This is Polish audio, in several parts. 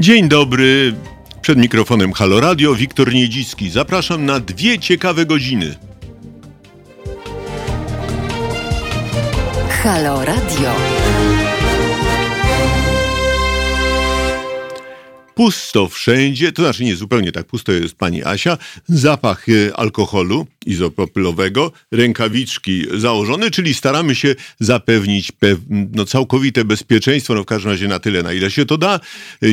Dzień dobry. Przed mikrofonem Halo Radio, Wiktor Niedzicki. Zapraszam na dwie ciekawe godziny. Halo Radio. Pusto wszędzie, to znaczy nie zupełnie tak pusto jest pani Asia, zapach e, alkoholu izopropylowego, rękawiczki założone, czyli staramy się zapewnić no, całkowite bezpieczeństwo, no w każdym razie na tyle, na ile się to da.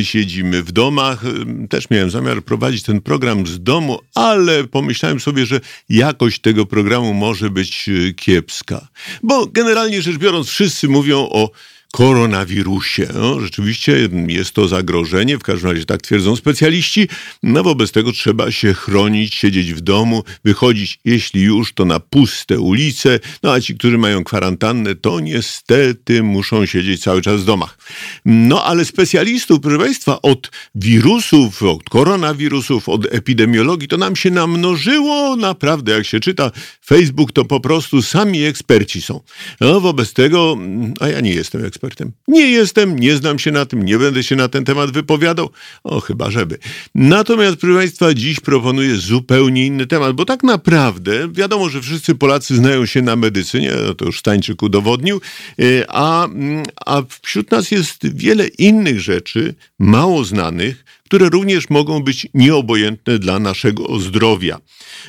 Siedzimy w domach. E, też miałem zamiar prowadzić ten program z domu, ale pomyślałem sobie, że jakość tego programu może być kiepska. Bo generalnie rzecz biorąc, wszyscy mówią o koronawirusie. No, rzeczywiście jest to zagrożenie, w każdym razie tak twierdzą specjaliści. No wobec tego trzeba się chronić, siedzieć w domu, wychodzić, jeśli już, to na puste ulice. No a ci, którzy mają kwarantannę, to niestety muszą siedzieć cały czas w domach. No ale specjalistów, proszę Państwa, od wirusów, od koronawirusów, od epidemiologii, to nam się namnożyło naprawdę. Jak się czyta Facebook, to po prostu sami eksperci są. No wobec tego, a ja nie jestem ekspertem, ekspertem. Nie jestem, nie znam się na tym, nie będę się na ten temat wypowiadał. O, chyba żeby. Natomiast, proszę Państwa, dziś proponuję zupełnie inny temat, bo tak naprawdę wiadomo, że wszyscy Polacy znają się na medycynie, to już Stańczyk udowodnił, e, a, a wśród nas jest wiele innych rzeczy, mało znanych, które również mogą być nieobojętne dla naszego zdrowia.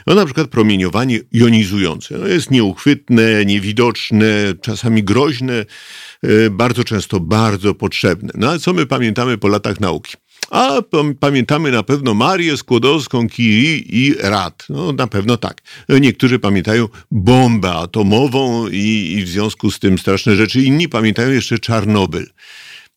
No na przykład promieniowanie jonizujące. No jest nieuchwytne, niewidoczne, czasami groźne, e, bardzo często bardzo potrzebne. No ale co my pamiętamy po latach nauki? A pamiętamy na pewno Marię Skłodowską, Curie i Rad. No na pewno tak. Niektórzy pamiętają bombę atomową i, i w związku z tym straszne rzeczy. Inni pamiętają jeszcze Czarnobyl.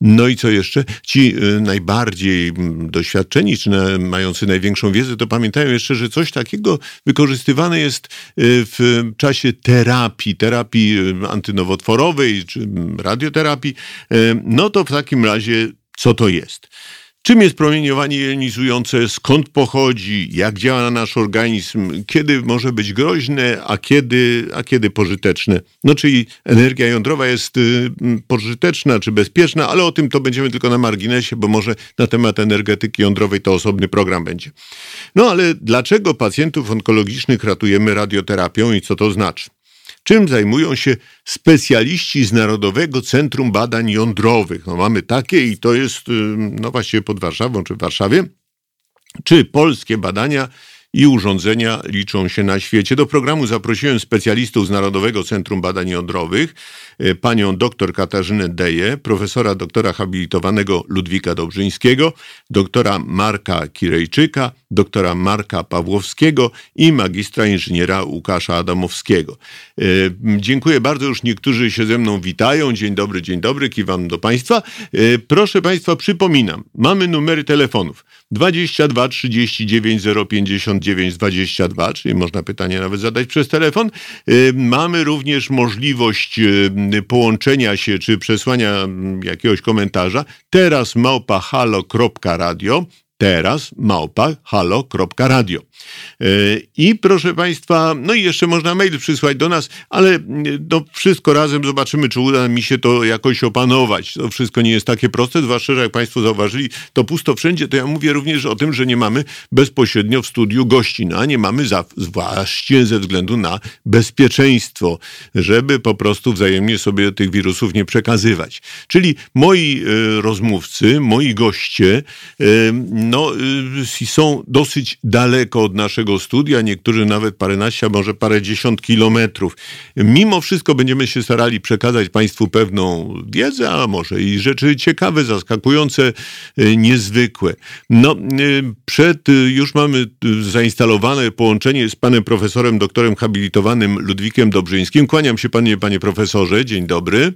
No i co jeszcze? Ci y, najbardziej mm, doświadczeni, czy mający największą wiedzę, to pamiętają jeszcze, że coś takiego wykorzystywane jest y, w czasie terapii, terapii y, antynowotworowej, czy mm, radioterapii. No to w takim razie co to jest? Czym jest promieniowanie jonizujące, skąd pochodzi, jak działa na nasz organizm, kiedy może być groźne, a kiedy, a kiedy pożyteczne. No czyli energia jądrowa jest y, pożyteczna czy bezpieczna, ale o tym to będziemy tylko na marginesie, bo może na temat energetyki jądrowej to osobny program będzie. No ale dlaczego pacjentów onkologicznych ratujemy radioterapią i co to znaczy? Czym zajmują się specjaliści z Narodowego Centrum Badań Jądrowych. No mamy takie i to jest no właściwie pod Warszawą czy w Warszawie. Czy polskie badania i urządzenia liczą się na świecie. Do programu zaprosiłem specjalistów z Narodowego Centrum Badań Jądrowych, e, panią dr Katarzynę Deję, profesora doktora habilitowanego Ludwika Dobrzyńskiego, doktora Marka Kirejczyka, doktora Marka Pawłowskiego i magistra inżyniera Łukasza Adamowskiego. E, dziękuję bardzo, już niektórzy się ze mną witają. Dzień dobry, dzień dobry, kiwam do Państwa. E, proszę Państwa, przypominam, mamy numery telefonów 22 39 059 22, czyli można pytanie nawet zadać przez telefon. E, mamy również możliwość połączenia się czy przesłania jakiegoś komentarza. Teraz małpa halo.radio teraz małpa halo.radio. E, I proszę Państwa, no i jeszcze można mail przysłać do nas, ale no, wszystko razem zobaczymy, czy uda mi się to jakoś opanować. To wszystko nie jest takie proste, zwłaszcza, że jak Państwo zauważyli, to pusto wszędzie, to ja mówię również o tym, że nie mamy bezpośrednio w studiu gości, no a nie mamy za, ze względu na bezpieczeństwo, żeby po prostu wzajemnie sobie tych wirusów nie przekazywać. Czyli moi y, rozmówcy, moi goście, y, no, y, są dosyć daleko od naszego studia, niektórzy nawet paręnaście, może parę dziesiąt kilometrów. Mimo wszystko będziemy się starali przekazać Państwu pewną wiedzę, a może i rzeczy ciekawe, zaskakujące, y, niezwykłe. No, przed, już mamy zainstalowane połączenie z panem profesorem, doktorem habilitowanym Ludwikiem Dobrzyńskim. Kłaniam się panie, panie profesorze, dzień dobry.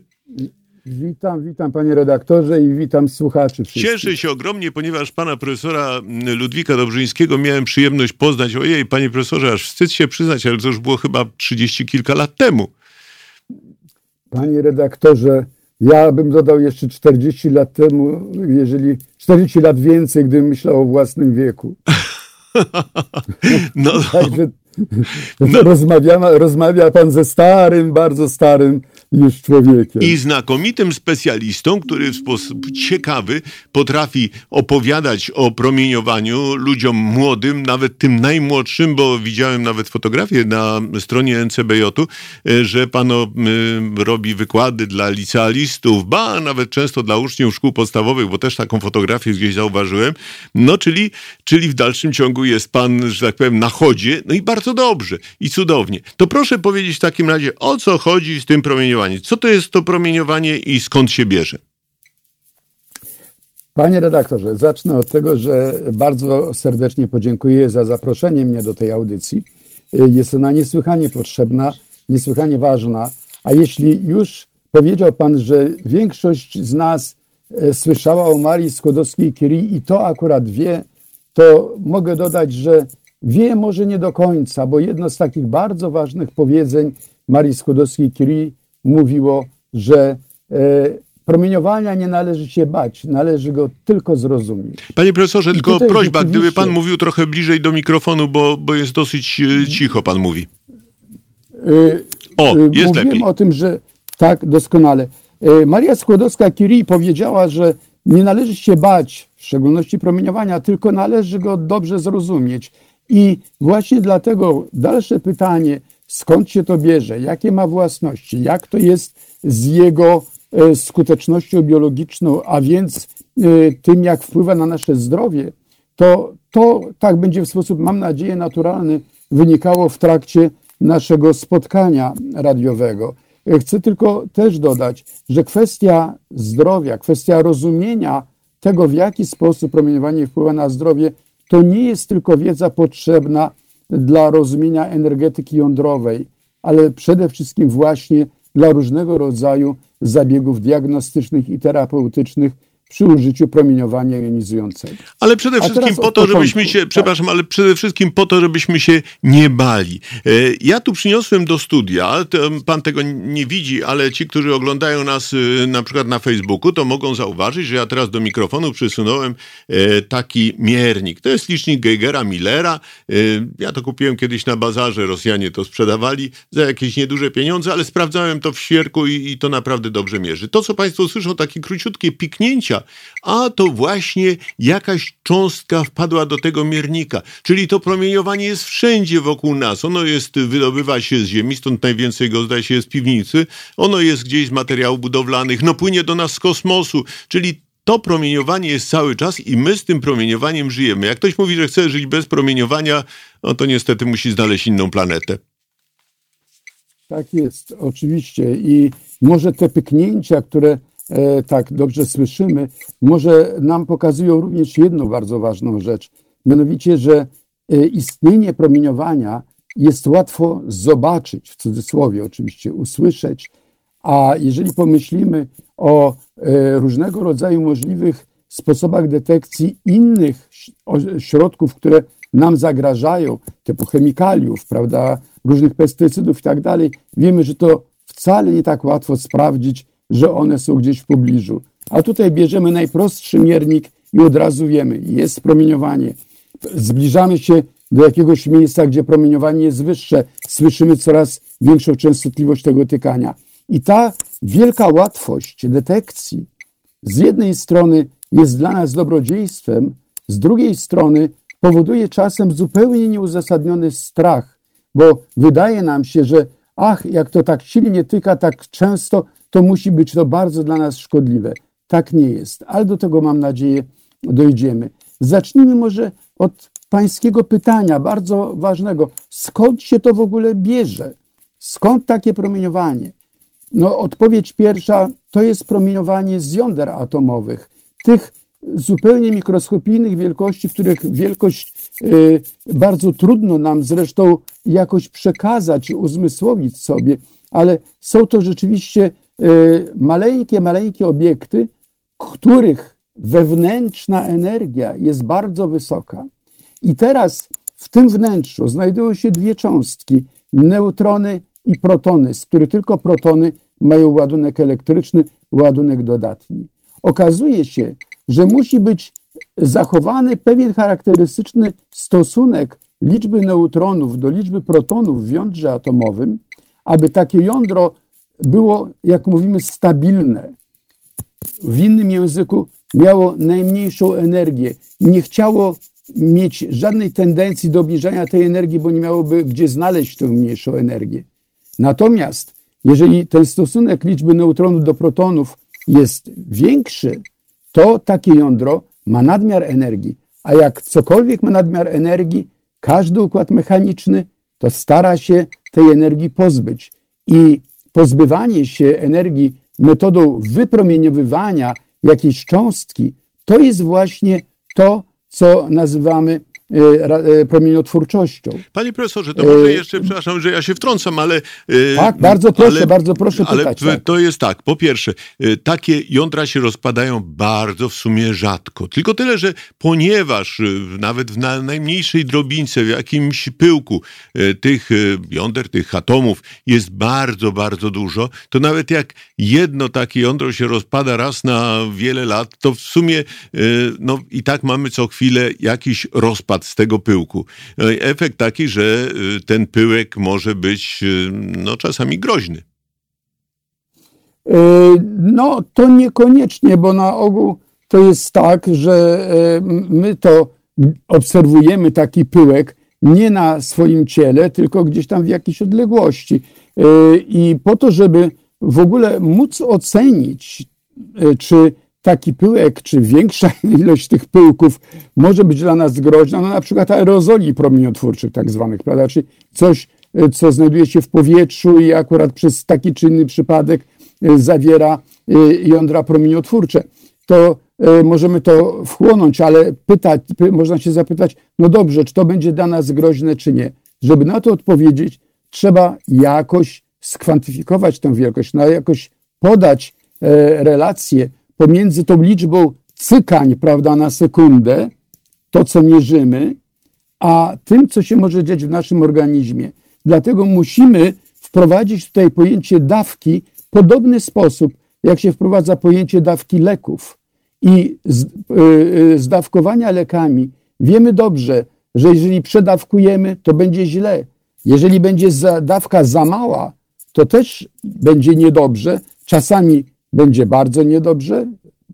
Witam, witam panie redaktorze i witam słuchaczy wszystkich. Cieszę się ogromnie, ponieważ pana profesora Ludwika Dobrzyńskiego miałem przyjemność poznać. Ojej, panie profesorze, aż wstyd się przyznać, ale to już było chyba trzydzieści kilka lat temu. Panie redaktorze, ja bym dodał jeszcze 40 lat temu, jeżeli 40 lat więcej, gdybym myślał o własnym wieku. no, Także No. Rozmawia, pan ze starym, bardzo starym już człowiekiem. I znakomitym specjalistą, który w sposób ciekawy potrafi opowiadać o promieniowaniu ludziom młodym, nawet tym najmłodszym, bo widziałem nawet fotografię na stronie NCBJ-u, e, że pan robi wykłady dla licealistów, ba, nawet często dla uczniów szkół podstawowych, bo też taką fotografię gdzieś zauważyłem. No, czyli, czyli w dalszym ciągu jest pan, że tak powiem, na chodzie, no i bardzo dobrze i cudownie. To proszę powiedzieć w takim razie, o co chodzi z tym promieniowaniem? Co to jest to promieniowanie i skąd się bierze? Panie redaktorze, zacznę od tego, że bardzo serdecznie podziękuję za zaproszenie mnie do tej audycji. Jest ona niesłychanie potrzebna, niesłychanie ważna, a jeśli już powiedział Pan, że większość z nas e, słyszała o Marii Skłodowskiej-Curie i to akurat wie, to mogę dodać, że wie może nie do końca, bo jedno z takich bardzo ważnych powiedzeń Marii Skłodowskiej-Curie mówiło, że e, promieniowania nie należy się bać, należy go tylko zrozumieć. Panie profesorze, tylko prośba, gdyby pan mówił trochę bliżej do mikrofonu, bo, bo jest dosyć e, cicho pan mówi. O, jest Mówiłem lepiej. o tym, że tak, doskonale. Maria Skłodowska-Curie powiedziała, że nie należy się bać, w szczególności promieniowania, tylko należy go dobrze zrozumieć. I właśnie dlatego dalsze pytanie, skąd się to bierze, jakie ma własności, jak to jest z jego e, skutecznością biologiczną, a więc e, tym, jak wpływa na nasze zdrowie, to, to tak będzie w sposób, mam nadzieję, naturalny wynikało w trakcie naszego spotkania radiowego. E, chcę tylko też dodać, że kwestia zdrowia, kwestia rozumienia tego, w jaki sposób promieniowanie wpływa na zdrowie, to nie jest tylko wiedza potrzebna dla rozumienia energetyki jądrowej, ale przede wszystkim właśnie dla różnego rodzaju zabiegów diagnostycznych i terapeutycznych, przy użyciu promieniowania jonizującego. Ale przede wszystkim po to, żebyśmy się, tak. przepraszam, ale przede wszystkim po to, żebyśmy się nie bali. E, ja tu przyniosłem do studia, pan tego nie widzi, ale ci, którzy oglądają nas e, na przykład na Facebooku, to mogą zauważyć, że ja teraz do mikrofonu przysunąłem e, taki miernik. To jest licznik Geigera Millera. Ja to kupiłem kiedyś na bazarze, Rosjanie to sprzedawali za jakieś nieduże pieniądze, ale sprawdzałem to w świerku i, i to naprawdę dobrze mierzy. To, co państwo słyszą, takie króciutkie piknięcia, a to właśnie jakaś cząstka wpadła do tego miernika. Czyli to promieniowanie jest wszędzie wokół nas. Ono jest, wydobywa się z ziemi, stąd najwięcej go zdaje się w piwnicy. Ono jest gdzieś z materiałów budowlanych, no płynie do nas z kosmosu, czyli to promieniowanie jest cały czas i my z tym promieniowaniem żyjemy. Jak ktoś mówi, że chce żyć bez promieniowania, no to niestety musi znaleźć inną planetę. Tak jest, oczywiście. I może te pyknięcia, które tak dobrze słyszymy, może nam pokazują również jedną bardzo ważną rzecz, mianowicie, że e, istnienie promieniowania jest łatwo zobaczyć, w cudzysłowie oczywiście, usłyszeć, a jeżeli pomyślimy o e, różnego rodzaju możliwych sposobach detekcji innych środków, które nam zagrażają, typu chemikaliów, prawda, różnych pestycydów i tak dalej, wiemy, że to wcale nie tak łatwo sprawdzić że one są gdzieś w pobliżu. A tutaj bierzemy najprostszy miernik i od razu wiemy, jest promieniowanie. Zbliżamy się do jakiegoś miejsca, gdzie promieniowanie jest wyższe, słyszymy coraz większą częstotliwość tego tykania. I ta wielka łatwość detekcji z jednej strony jest dla nas dobrodziejstwem, z drugiej strony powoduje czasem zupełnie nieuzasadniony strach, bo wydaje nam się, że ach, jak to tak silnie tyka, tak często, to musi być to bardzo dla nas szkodliwe. Tak nie jest, ale do tego mam nadzieję dojdziemy. Zacznijmy może od pańskiego pytania, bardzo ważnego. Skąd się to w ogóle bierze? Skąd takie promieniowanie? No, odpowiedź pierwsza to jest promieniowanie z jąder atomowych, tych zupełnie mikroskopijnych wielkości, których wielkość y, bardzo trudno nam zresztą jakoś przekazać, uzmysłowić sobie, ale są to rzeczywiście maleńkie, maleńkie obiekty, których wewnętrzna energia jest bardzo wysoka. I teraz w tym wnętrzu znajdują się dwie cząstki, neutrony i protony, z których tylko protony mają ładunek elektryczny, ładunek dodatni. Okazuje się, że musi być zachowany pewien charakterystyczny stosunek liczby neutronów do liczby protonów w jądrze atomowym, aby takie jądro było, jak mówimy, stabilne. W innym języku miało najmniejszą energię nie chciało mieć żadnej tendencji do obniżania tej energii, bo nie miałoby gdzie znaleźć tę mniejszą energię. Natomiast jeżeli ten stosunek liczby neutronów do protonów jest większy, to takie jądro ma nadmiar energii. A jak cokolwiek ma nadmiar energii, każdy układ mechaniczny to stara się tej energii pozbyć. I pozbywanie się energii metodą wypromieniowywania jakiejś cząstki, to jest właśnie to, co nazywamy promieniotwórczością. Panie profesorze, to może e, jeszcze, przepraszam, że ja się wtrącam, ale... Tak, bardzo proszę, ale, bardzo proszę ale pytać. Ale tak. to jest tak, po pierwsze, takie jądra się rozpadają bardzo w sumie rzadko. Tylko tyle, że ponieważ nawet w najmniejszej drobince, w jakimś pyłku tych jąder, tych atomów jest bardzo, bardzo dużo, to nawet jak jedno takie jądro się rozpada raz na wiele lat, to w sumie no, i tak mamy co chwilę jakiś rozpad z tego pyłku. E, efekt taki, że e, ten pyłek może być e, no, czasami groźny. No, to niekoniecznie, bo na ogół to jest tak, że my to obserwujemy taki pyłek nie na swoim ciele, tylko gdzieś tam w jakiejś odległości. I po to, żeby w ogóle móc ocenić, czy taki pyłek, czy większa ilość tych pyłków może być dla nas groźna, no na przykład aerozoli promieniotwórczych tak zwanych, prawda, czyli coś, e, co znajduje się w powietrzu i akurat przez taki czy inny przypadek e, zawiera e, jądra promieniotwórcze. To możemy to wchłonąć, ale pytać, można się zapytać, no dobrze, czy to będzie dla nas groźne, czy nie. Żeby na to odpowiedzieć, trzeba jakoś skwantyfikować tę wielkość, no jakoś podać relację pomiędzy tą liczbą cykań, prawda, na sekundę, to co mierzymy, a tym, co się może dziać w naszym organizmie. Dlatego musimy wprowadzić tutaj pojęcie dawki w podobny sposób, jak się wprowadza pojęcie dawki leków. I z, yy, z dawkowania lekami wiemy dobrze, że jeżeli przedawkujemy, to będzie źle. Jeżeli będzie za, dawka za mała, to też będzie niedobrze. Czasami będzie bardzo niedobrze,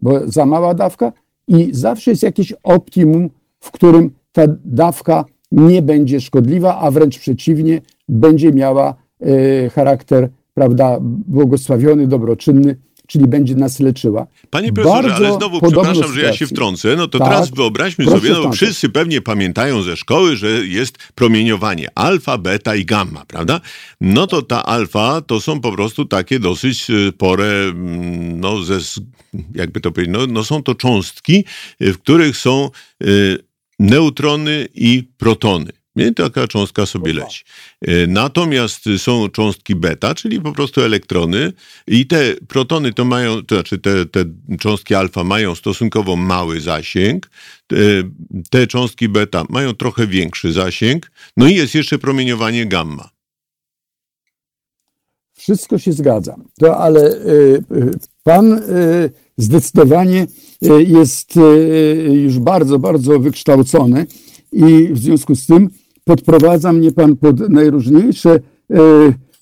bo za mała dawka i zawsze jest jakieś optimum, w którym ta dawka nie będzie szkodliwa, a wręcz przeciwnie, będzie miała e, charakter, prawda, błogosławiony, dobroczynny, czyli będzie nas leczyła. Panie profesorze, Bardzo ale znowu przepraszam, że ja się wtrącę. No to tak, teraz wyobraźmy sobie, no wszyscy pewnie pamiętają ze szkoły, że jest promieniowanie alfa, beta i gamma, prawda? No to ta alfa to są po prostu takie dosyć y, pore, mm, no ze, jakby to powiedzieć, no, no są to cząstki, y, w których są y, neutrony i protony. Nie taka cząstka sobie leci. E, natomiast są cząstki beta, czyli po prostu elektrony i te protony to mają, to znaczy te, te cząstki alfa mają stosunkowo mały zasięg, te, te cząstki beta mają trochę większy zasięg, no i jest jeszcze promieniowanie gamma. Wszystko się zgadza. To, ale y, pan zdecydowanie jest już bardzo, bardzo wykształcony i w związku z tym podprowadza mnie Pan pod najróżniejsze e,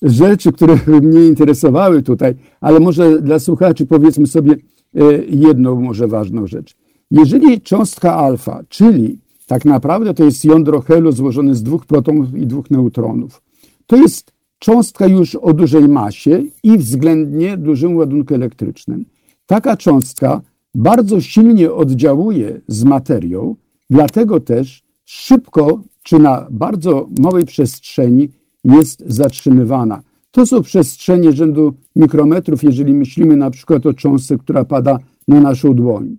rzeczy, które mnie interesowały tutaj, ale może dla słuchaczy powiedzmy sobie e, jedną może ważną rzecz. Jeżeli cząstka alfa, czyli tak naprawdę to jest jądro helu złożone z dwóch protonów i dwóch neutronów, to jest cząstka już o dużej masie i względnie dużym ładunku elektrycznym. Taka cząstka bardzo silnie oddziałuje z materią, dlatego też szybko czy na bardzo małej przestrzeni jest zatrzymywana. To są przestrzenie rzędu mikrometrów, jeżeli myślimy na przykład o cząstce, która pada na naszą dłoń.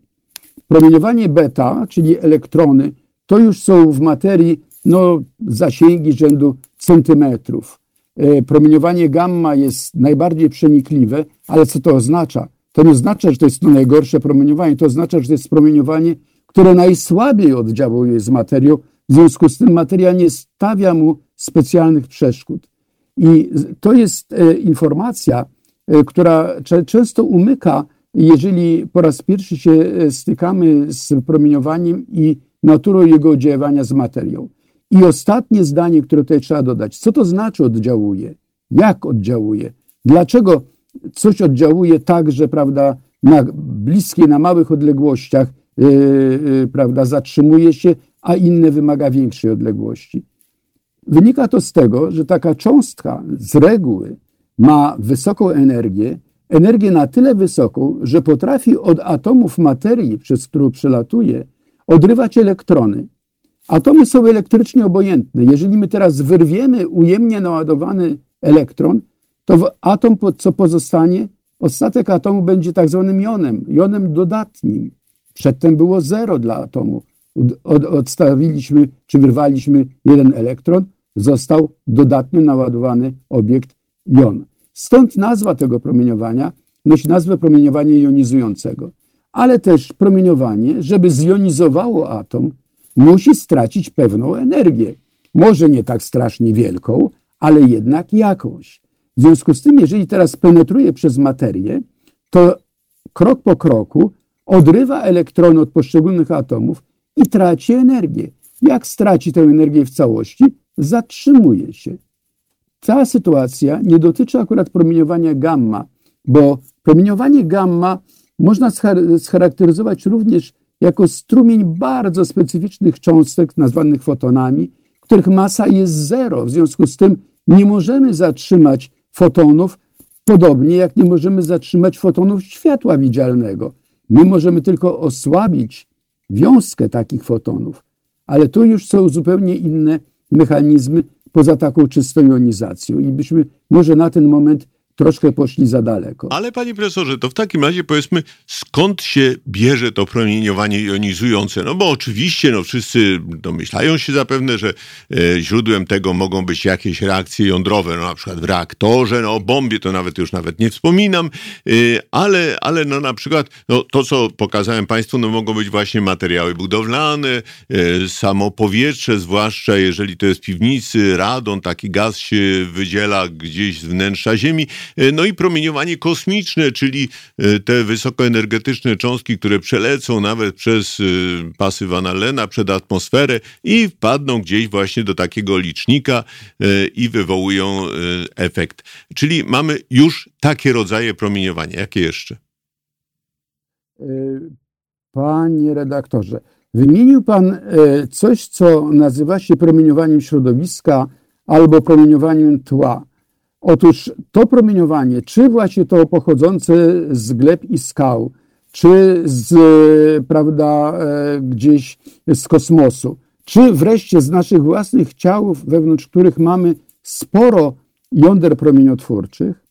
Promieniowanie beta, czyli elektrony, to już są w materii no, zasięgi rzędu centymetrów. E, promieniowanie gamma jest najbardziej przenikliwe, ale co to oznacza? To nie oznacza, że to jest to najgorsze promieniowanie, to oznacza, że to jest promieniowanie, które najsłabiej oddziałuje z materią, w związku z tym materia nie stawia mu specjalnych przeszkód. I to jest e, informacja, e, która często umyka, jeżeli po raz pierwszy się e, stykamy z promieniowaniem i naturą jego oddziaływania z materią. I ostatnie zdanie, które tutaj trzeba dodać. Co to znaczy oddziałuje? Jak oddziałuje? Dlaczego coś oddziałuje tak, że prawda, na bliskie, na małych odległościach yy, yy, prawda, zatrzymuje się, a inne wymaga większej odległości? Wynika to z tego, że taka cząstka z reguły ma wysoką energię, energię na tyle wysoką, że potrafi od atomów materii, przez którą przelatuje, odrywać elektrony. Atomy są elektrycznie obojętne. Jeżeli my teraz wyrwiemy ujemnie naładowany elektron, to atom, co pozostanie, ostatek atomu będzie tak zwanym jonem, jonem dodatnim. Przedtem było zero dla atomu. Od, odstawiliśmy, czy wyrwaliśmy jeden elektron, został dodatnio naładowany obiekt jon. Stąd nazwa tego promieniowania nosi nazwę promieniowania jonizującego. Ale też promieniowanie, żeby zjonizowało atom, musi stracić pewną energię. Może nie tak strasznie wielką, ale jednak jakąś. W związku z tym, jeżeli teraz penetruje przez materię, to krok po kroku odrywa elektrony od poszczególnych atomów i traci energię. Jak straci tę energię w całości, zatrzymuje się. Ta sytuacja nie dotyczy akurat promieniowania gamma, bo promieniowanie gamma można scharakteryzować również jako strumień bardzo specyficznych cząstek nazwanych fotonami, których masa jest zero. W związku z tym nie możemy zatrzymać fotonów, podobnie jak nie możemy zatrzymać fotonów światła widzialnego. My możemy tylko osłabić wiązkę takich fotonów, ale tu już są zupełnie inne mechanizmy poza taką czystą jonizacją. I byśmy może na ten moment troszkę poszli za daleko. Ale panie profesorze, to w takim razie powiedzmy, skąd się bierze to promieniowanie jonizujące? No bo oczywiście, no wszyscy domyślają się zapewne, że e, źródłem tego mogą być jakieś reakcje jądrowe, no na przykład w reaktorze, no o bombie to nawet już nawet nie wspominam, e, ale, ale no na przykład no, to, co pokazałem państwu, no mogą być właśnie materiały budowlane, e, samo powietrze, zwłaszcza jeżeli to jest piwnicy, radon, taki gaz się wydziela gdzieś z wnętrza Ziemi, no i promieniowanie kosmiczne, czyli e, te wysokoenergetyczne cząstki, które przelecą nawet przez e, pasy Van Allena, przed atmosferę i wpadną gdzieś właśnie do takiego licznika i wywołują efekt. Czyli mamy już takie rodzaje promieniowania. Jakie jeszcze? Panie redaktorze, wymienił Pan coś, co nazywa się promieniowaniem środowiska albo promieniowaniem tła. Otóż to promieniowanie, czy właśnie to pochodzące z gleb i skał, czy z, prawda, e, gdzieś z kosmosu, czy wreszcie z naszych własnych ciał, wewnątrz których mamy sporo jąder promieniotwórczych,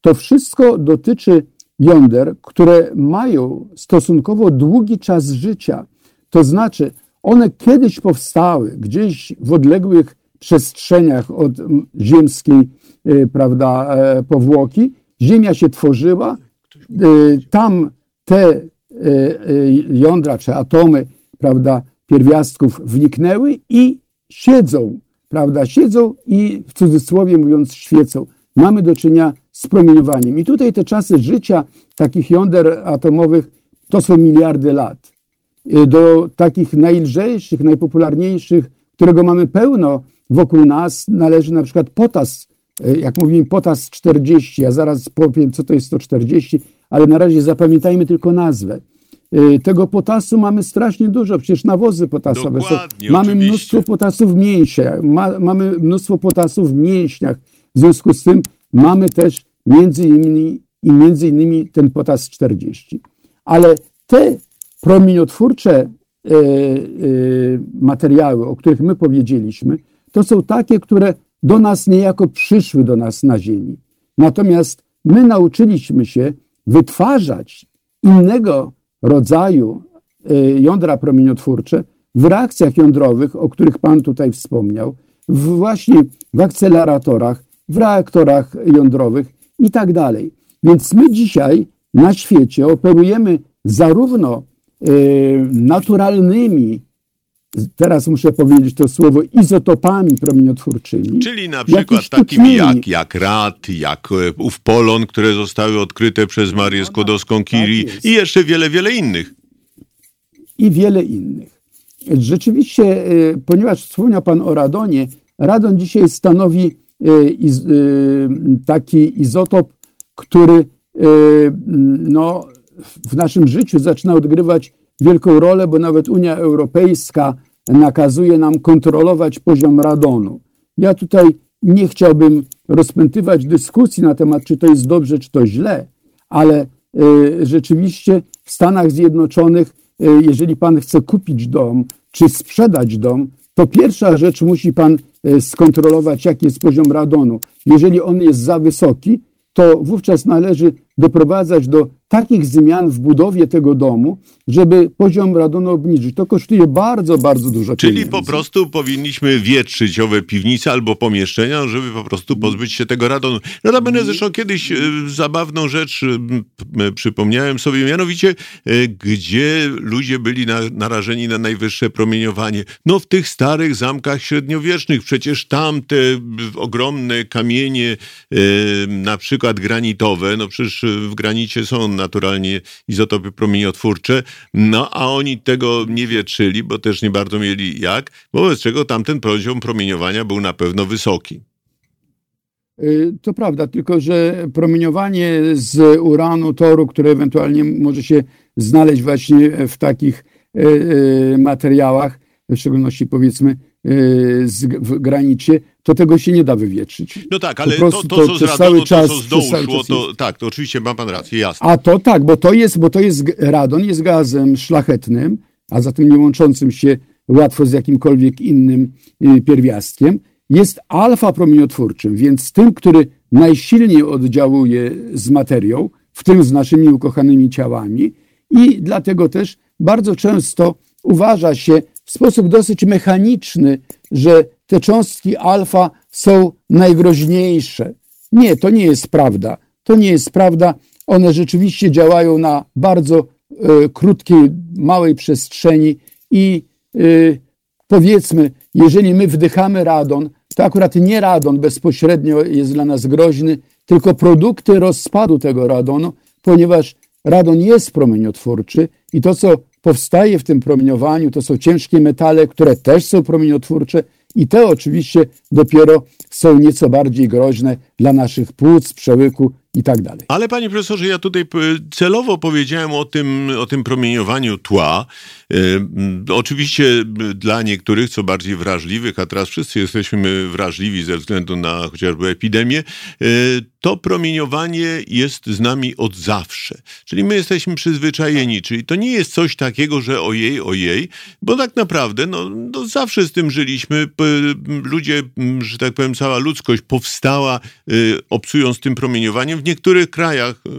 to wszystko dotyczy jąder, które mają stosunkowo długi czas życia. To znaczy, one kiedyś powstały gdzieś w odległych przestrzeniach od ziemskiej prawda, e, powłoki, ziemia się tworzyła, y, tam te y, jądra czy atomy, prawda, pierwiastków wniknęły i siedzą, prawda, siedzą i w cudzysłowie mówiąc świecą. Mamy do czynienia z promieniowaniem. I tutaj te czasy życia takich jąder atomowych to są miliardy lat. Do takich najlżejszych, najpopularniejszych, którego mamy pełno wokół nas, należy na przykład potas jak mówimy potas 40, ja zaraz powiem, co to jest 140, ale na razie zapamiętajmy tylko nazwę. E, tego potasu mamy strasznie dużo, przecież nawozy potasowe są. Mamy mnóstwo potasu w mięsiach, ma, mamy mnóstwo potasu w mięśniach. W związku z tym mamy też między innymi, i między innymi ten potas 40. Ale te promieniotwórcze e, e, materiały, o których my powiedzieliśmy, to są takie, które do nas niejako przyszły do nas na Ziemi. Natomiast my nauczyliśmy się wytwarzać innego rodzaju y, jądra promieniotwórcze w reakcjach jądrowych, o których Pan tutaj wspomniał, właśnie w akceleratorach, w reaktorach jądrowych i tak dalej. Więc my dzisiaj na świecie operujemy zarówno y, naturalnymi teraz muszę powiedzieć to słowo, izotopami promieniotwórczymi. Czyli na przykład takimi jak, jak rad, jak e, ów polon, które zostały odkryte przez Marię no, Skłodowską-Curie tak i jeszcze wiele, wiele innych. I wiele innych. rzeczywiście, ponieważ wspomniał Pan o radonie, radon dzisiaj stanowi taki izotop, który no, w naszym życiu zaczyna odgrywać wielką rolę, bo nawet Unia Europejska nakazuje nam kontrolować poziom radonu. Ja tutaj nie chciałbym rozpętywać dyskusji na temat, czy to jest dobrze, czy to źle, ale y, rzeczywiście w Stanach Zjednoczonych, y, jeżeli pan chce kupić dom, czy sprzedać dom, to pierwsza rzecz musi pan y, skontrolować, jaki jest poziom radonu. Jeżeli on jest za wysoki, to wówczas należy doprowadzać do takich zmian w budowie tego domu, żeby poziom radonu obniżyć. To kosztuje bardzo, bardzo dużo Czyli pieniędzy. po prostu powinniśmy wietrzyć owe piwnice albo pomieszczenia, żeby po prostu pozbyć się tego radonu. Notabene zresztą kiedyś e, zabawną rzecz e, przypomniałem sobie, mianowicie e, gdzie ludzie byli na, narażeni na najwyższe promieniowanie. No w tych starych zamkach średniowiecznych. Przecież tam te ogromne kamienie, na przykład granitowe, no przecież w granicie są naturalnie izotopy promieniotwórcze, no a oni tego nie wietrzyli, bo też nie bardzo mieli jak, wobec czego tamten poziom promieniowania był na pewno wysoki. Y, to prawda, tylko że promieniowanie z uranu, toru, które ewentualnie może się znaleźć właśnie w takich y, y, materiałach, w szczególności powiedzmy w granicie, to tego się nie da wywietrzyć. No tak, ale to, to, to, co z radonu, to co z szło, to tak, to oczywiście ma pan rację, jasne. A to tak, bo to jest, bo to jest radon, jest gazem szlachetnym, a zatem nie łączącym się łatwo z jakimkolwiek innym y, pierwiastkiem, jest alfa promieniotwórczym, więc tym, który najsilniej oddziałuje z materią, w tym z naszymi ukochanymi ciałami i dlatego też bardzo często uważa się w sposób dosyć mechaniczny, że te cząstki alfa są najgroźniejsze. Nie, to nie jest prawda. To nie jest prawda. One rzeczywiście działają na bardzo e, krótkiej, małej przestrzeni i e, powiedzmy, jeżeli my wdychamy radon, to akurat nie radon bezpośrednio jest dla nas groźny, tylko produkty rozpadu tego radonu, ponieważ radon jest promieniotwórczy i to, co powstaje w tym promieniowaniu, to są ciężkie metale, które też są promieniotwórcze i te oczywiście dopiero są nieco bardziej groźne dla naszych płuc, przełyku i tak dalej. Ale panie profesorze, ja tutaj celowo powiedziałem o tym, o tym promieniowaniu tła. E, oczywiście dla niektórych, co bardziej wrażliwych, a teraz wszyscy jesteśmy wrażliwi ze względu na chociażby epidemię, e, to promieniowanie jest z nami od zawsze. Czyli my jesteśmy przyzwyczajeni, czyli to nie jest coś takiego, że ojej, ojej, bo tak naprawdę no, no zawsze z tym żyliśmy. Ludzie, że tak powiem, cała ludzkość powstała y, obcując tym promieniowaniem. Niektórych krajach, y,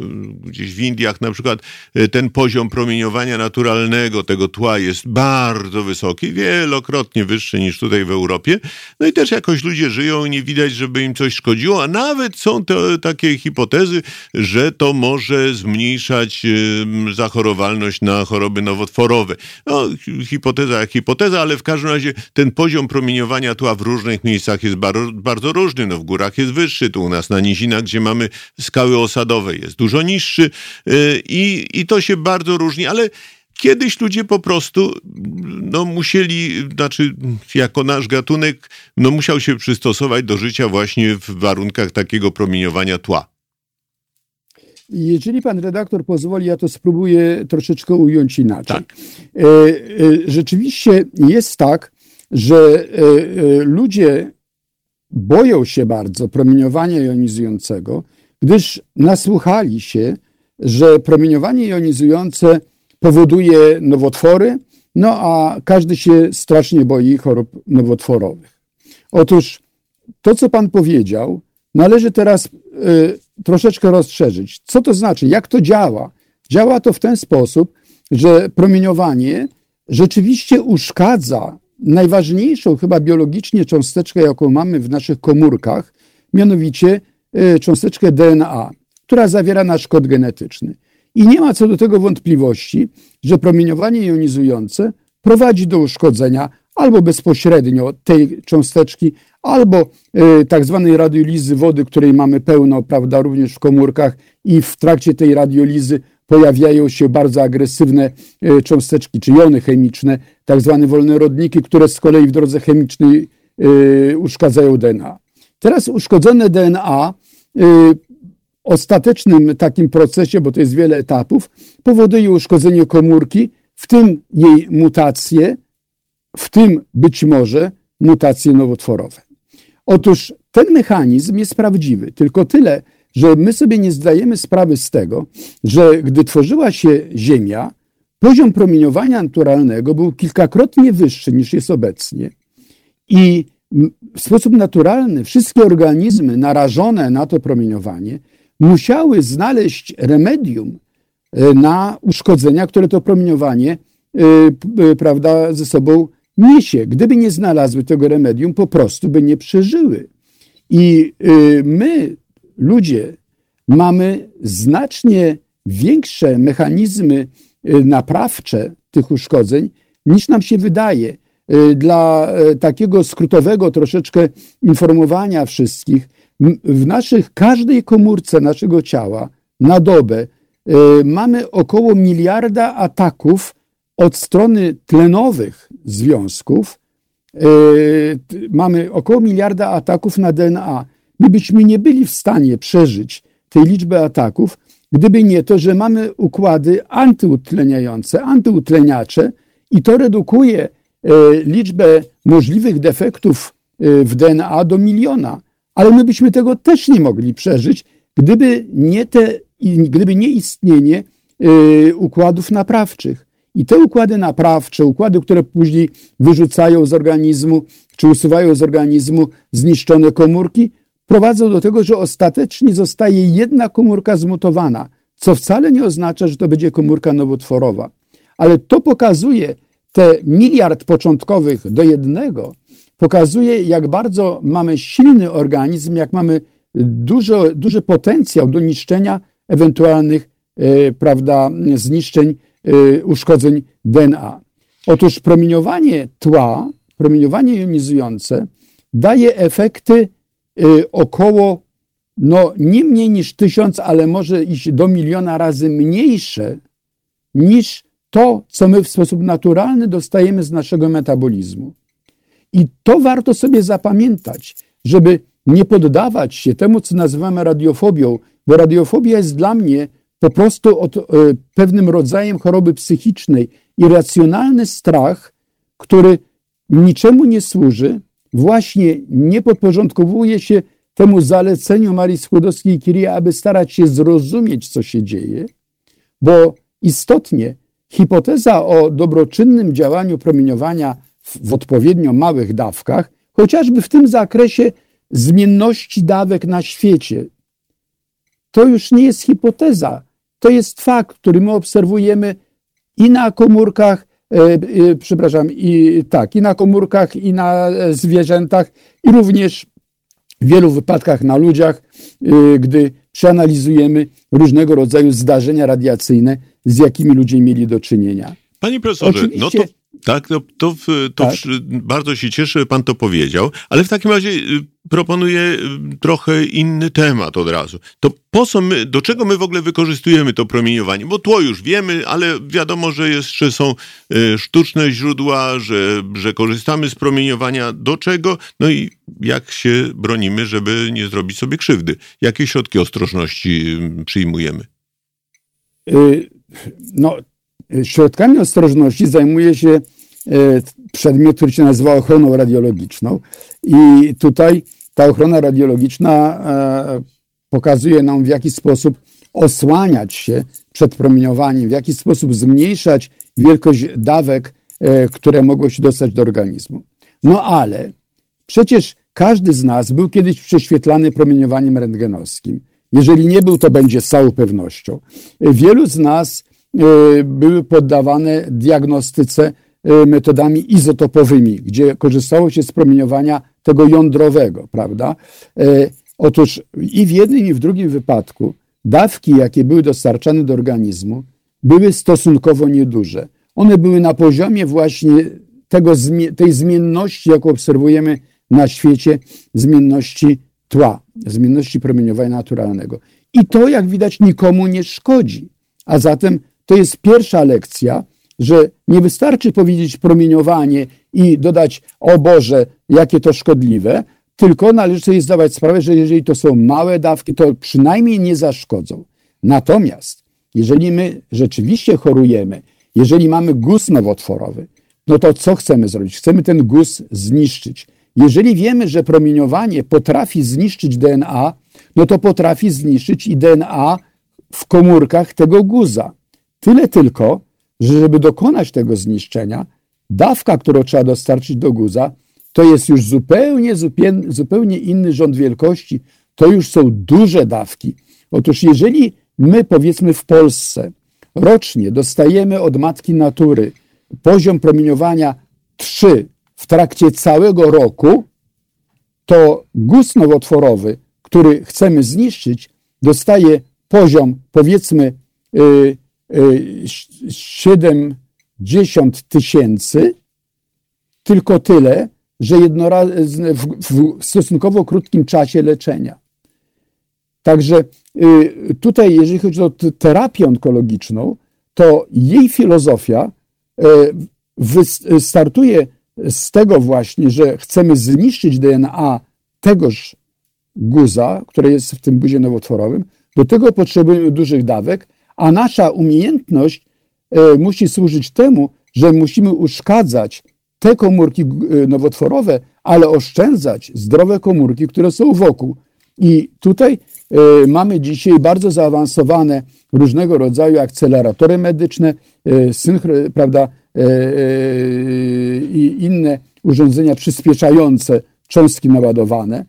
gdzieś w Indiach na przykład, y, ten poziom promieniowania naturalnego, tego tła jest bardzo wysoki, wielokrotnie wyższy niż tutaj w Europie. No i też jakoś ludzie żyją i nie widać, żeby im coś szkodziło, a nawet są te takie hipotezy, że to może zmniejszać zachorowalność na choroby nowotworowe. No, hipoteza jak hipoteza, ale w każdym razie ten poziom promieniowania tła w różnych miejscach jest bardzo, różny. No, w górach jest wyższy, tu u nas na nizinach, gdzie mamy skały osadowe, jest dużo niższy y, i, i to się bardzo różni, ale Kiedyś ludzie po prostu no, musieli, znaczy jako nasz gatunek, no, musiał się przystosować do życia właśnie w warunkach takiego promieniowania tła. Jeżeli pan redaktor pozwoli, ja to spróbuję troszeczkę ująć inaczej. Tak. E, e, rzeczywiście jest tak, że e, ludzie boją się bardzo promieniowania jonizującego, gdyż nasłuchali się, że promieniowanie jonizujące powoduje nowotwory, no a każdy się strasznie boi chorób nowotworowych. Otóż to, co Pan powiedział, należy teraz y, troszeczkę rozszerzyć. Co to znaczy? Jak to działa? Działa to w ten sposób, że promieniowanie rzeczywiście uszkadza najważniejszą chyba biologicznie cząsteczkę, jaką mamy w naszych komórkach, mianowicie cząsteczkę DNA, która zawiera nasz kod genetyczny. I nie ma co do tego wątpliwości, że promieniowanie jonizujące prowadzi do uszkodzenia albo bezpośrednio tej cząsteczki, albo y, tak zwanej radiolizy wody, której mamy pełno, prawda, również w komórkach i w trakcie tej radiolizy pojawiają się bardzo agresywne e, cząsteczki czy jony chemiczne, tak zwane wolne rodniki, które z kolei w drodze chemicznej uszkadzają DNA. Teraz uszkodzone DNA w ostatecznym takim procesie, bo to jest wiele etapów, powoduje uszkodzenie komórki, w tym jej mutacje, w tym być może mutacje nowotworowe. Otóż ten mechanizm jest prawdziwy, tylko tyle, że my sobie nie zdajemy sprawy z tego, że gdy tworzyła się Ziemia, poziom promieniowania naturalnego był kilkakrotnie wyższy niż jest obecnie. I w sposób naturalny wszystkie organizmy narażone na to promieniowanie musiały znaleźć remedium e, na uszkodzenia, które to promieniowanie e, e, prawda, ze sobą niesie. Gdyby nie znalazły tego remedium, po prostu by nie przeżyły. I my, ludzie, mamy znacznie większe mechanizmy naprawcze tych uszkodzeń, niż nam się wydaje. Dla takiego skrótowego troszeczkę informowania wszystkich, w naszych, każdej komórce naszego ciała na dobę y, mamy około miliarda ataków od strony tlenowych związków. Y, mamy około miliarda ataków na DNA. My byśmy nie byli w stanie przeżyć tej liczby ataków, gdyby nie to, że mamy układy antyutleniające, antyutleniacze i to redukuje y, liczbę możliwych defektów w DNA do miliona ale my byśmy tego też nie mogli przeżyć, gdyby nie, te, gdyby nie istnienie y, układów naprawczych. I te układy naprawcze, układy, które później wyrzucają z organizmu, czy usuwają z organizmu zniszczone komórki, prowadzą do tego, że ostatecznie zostaje jedna komórka zmutowana, co wcale nie oznacza, że to będzie komórka nowotworowa. Ale to pokazuje te miliard początkowych do jednego, pokazuje, jak bardzo mamy silny organizm, jak mamy dużo, duży potencjał do niszczenia ewentualnych e, prawda, zniszczeń, e, uszkodzeń DNA. Otóż promieniowanie tła, promieniowanie jonizujące daje efekty e, około no, nie mniej niż tysiąc, ale może iść do miliona razy mniejsze niż to, co my w sposób naturalny dostajemy z naszego metabolizmu. I to warto sobie zapamiętać, żeby nie poddawać się temu, co nazywamy radiofobią, bo radiofobia jest dla mnie po prostu od, e, pewnym rodzajem choroby psychicznej, irracjonalny strach, który niczemu nie służy, właśnie nie podporządkowuje się temu zaleceniu Marii Skłodowskiej i Kiria, aby starać się zrozumieć, co się dzieje, bo istotnie hipoteza o dobroczynnym działaniu promieniowania w odpowiednio małych dawkach, chociażby w tym zakresie zmienności dawek na świecie. To już nie jest hipoteza, to jest fakt, który my obserwujemy i na komórkach, e, e, przepraszam, i tak, i na komórkach, i na zwierzętach, i również w wielu wypadkach na ludziach, e, gdy przeanalizujemy różnego rodzaju zdarzenia radiacyjne, z jakimi ludzie mieli do czynienia. Panie profesorze, Oczywiście, no to tak, to, to, to tak. bardzo się cieszę, że pan to powiedział, ale w takim razie y, proponuję y, trochę inny temat od razu. To po co my, do czego my w ogóle wykorzystujemy to promieniowanie? Bo tło już wiemy, ale wiadomo, że jeszcze są y, sztuczne źródła, że, że korzystamy z promieniowania. Do czego? No i jak się bronimy, żeby nie zrobić sobie krzywdy? Jakie środki ostrożności przyjmujemy? No, środkami ostrożności zajmuje się e, przedmiot, który się nazywa ochroną radiologiczną. I tutaj ta ochrona radiologiczna e, pokazuje nam, w jaki sposób osłaniać się przed promieniowaniem, w jaki sposób zmniejszać wielkość dawek, e, które mogą się dostać do organizmu. No ale przecież każdy z nas był kiedyś prześwietlany promieniowaniem rentgenowskim. Jeżeli nie był, to będzie z całą pewnością. Wielu z nas E, były poddawane diagnostyce e, metodami izotopowymi, gdzie korzystało się z promieniowania tego jądrowego, prawda? E, otóż i w jednym, i w drugim wypadku dawki, jakie były dostarczane do organizmu, były stosunkowo nieduże. One były na poziomie właśnie tego, tej zmienności, jaką obserwujemy na świecie, zmienności tła, zmienności promieniowania naturalnego. I to, jak widać, nikomu nie szkodzi A zatem to jest pierwsza lekcja, że nie wystarczy powiedzieć promieniowanie i dodać, o Boże, jakie to szkodliwe, tylko należy sobie zdawać sprawę, że jeżeli to są małe dawki, to przynajmniej nie zaszkodzą. Natomiast jeżeli my rzeczywiście chorujemy, jeżeli mamy guz nowotworowy, no to co chcemy zrobić? Chcemy ten guz zniszczyć. Jeżeli wiemy, że promieniowanie potrafi zniszczyć DNA, no to potrafi zniszczyć i DNA w komórkach tego guza. Tyle tylko, że żeby dokonać tego zniszczenia, dawka, którą trzeba dostarczyć do guza, to jest już zupełnie, zupełnie inny rząd wielkości. To już są duże dawki. Otóż jeżeli my, powiedzmy w Polsce, rocznie dostajemy od matki natury poziom promieniowania 3 w trakcie całego roku, to guz nowotworowy, który chcemy zniszczyć, dostaje poziom powiedzmy 70 tysięcy, tylko tyle, że jednoraz, w stosunkowo krótkim czasie leczenia. Także y, tutaj, jeżeli chodzi o terapię onkologiczną, to jej filozofia y, startuje z tego właśnie, że chcemy zniszczyć DNA tegoż guza, które jest w tym guzie nowotworowym. Do tego potrzebujemy dużych dawek, a nasza umiejętność y, musi służyć temu, że musimy uszkadzać te komórki nowotworowe, ale oszczędzać zdrowe komórki, które są wokół. I tutaj E, mamy dzisiaj bardzo zaawansowane różnego rodzaju akceleratory medyczne, e, prawda, e, i inne urządzenia przyspieszające cząstki naładowane.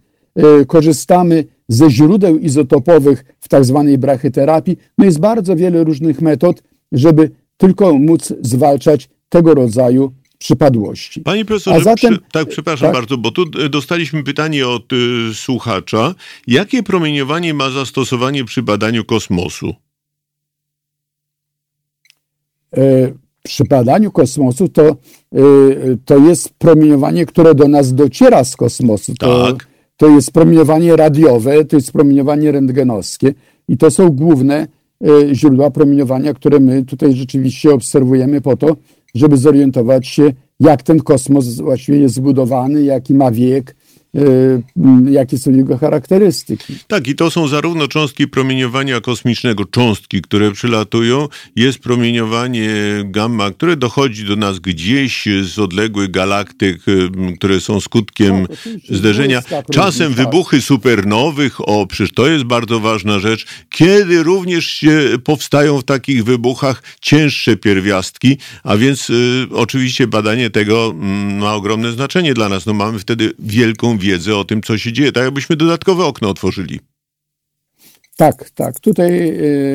Korzystamy ze źródeł izotopowych w tak zwanej brachyterapii. No jest bardzo wiele różnych metod, żeby tylko móc zwalczać tego rodzaju przypadłości. Panie profesorze, zatem, przy, tak, przepraszam tak? bardzo, bo tu e, dostaliśmy pytanie od y, słuchacza. Jakie promieniowanie ma zastosowanie przy badaniu kosmosu? E, przy badaniu kosmosu to, y, to jest promieniowanie, które do nas dociera z kosmosu. Tak. to jest promieniowanie radiowe, to jest promieniowanie rentgenowskie i to są główne y, źródła promieniowania, które my tutaj rzeczywiście obserwujemy po to, żeby zorientować się, jak ten kosmos właściwie jest zbudowany, jaki ma wiek, jakie są jego charakterystyki. Tak, i to są zarówno cząstki promieniowania kosmicznego, cząstki, które przylatują, jest promieniowanie gamma, które dochodzi do nas gdzieś z odległych galaktyk, y, które są skutkiem tak, zderzenia. Czasem tak. wybuchy supernowych, o, przecież to jest bardzo ważna rzecz, kiedy również się powstają w takich wybuchach cięższe pierwiastki, a więc y, oczywiście badanie tego mm, ma ogromne znaczenie dla nas. No mamy wtedy wielką wiedzę o tym, co się dzieje. Tak jakbyśmy dodatkowe okno otworzyli. Tak, tak. Tutaj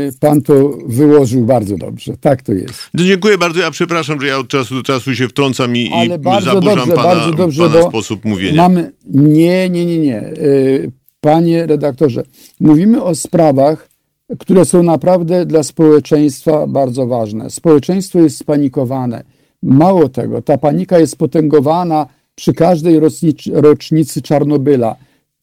y, pan to wyłożył bardzo dobrze. Tak to jest. No, dziękuję bardzo. Ja przepraszam, że ja od czasu do czasu się wtrącam i, Ale i zaburzam dobrze, pana, bardzo dobrze, pana sposób mówienia. Mamy... Nie, nie, nie, nie. Y, panie redaktorze, mówimy o sprawach, które są naprawdę dla społeczeństwa bardzo ważne. Społeczeństwo jest spanikowane. Mało tego, ta panika jest potęgowana przy każdej rocznicy Czarnobyla.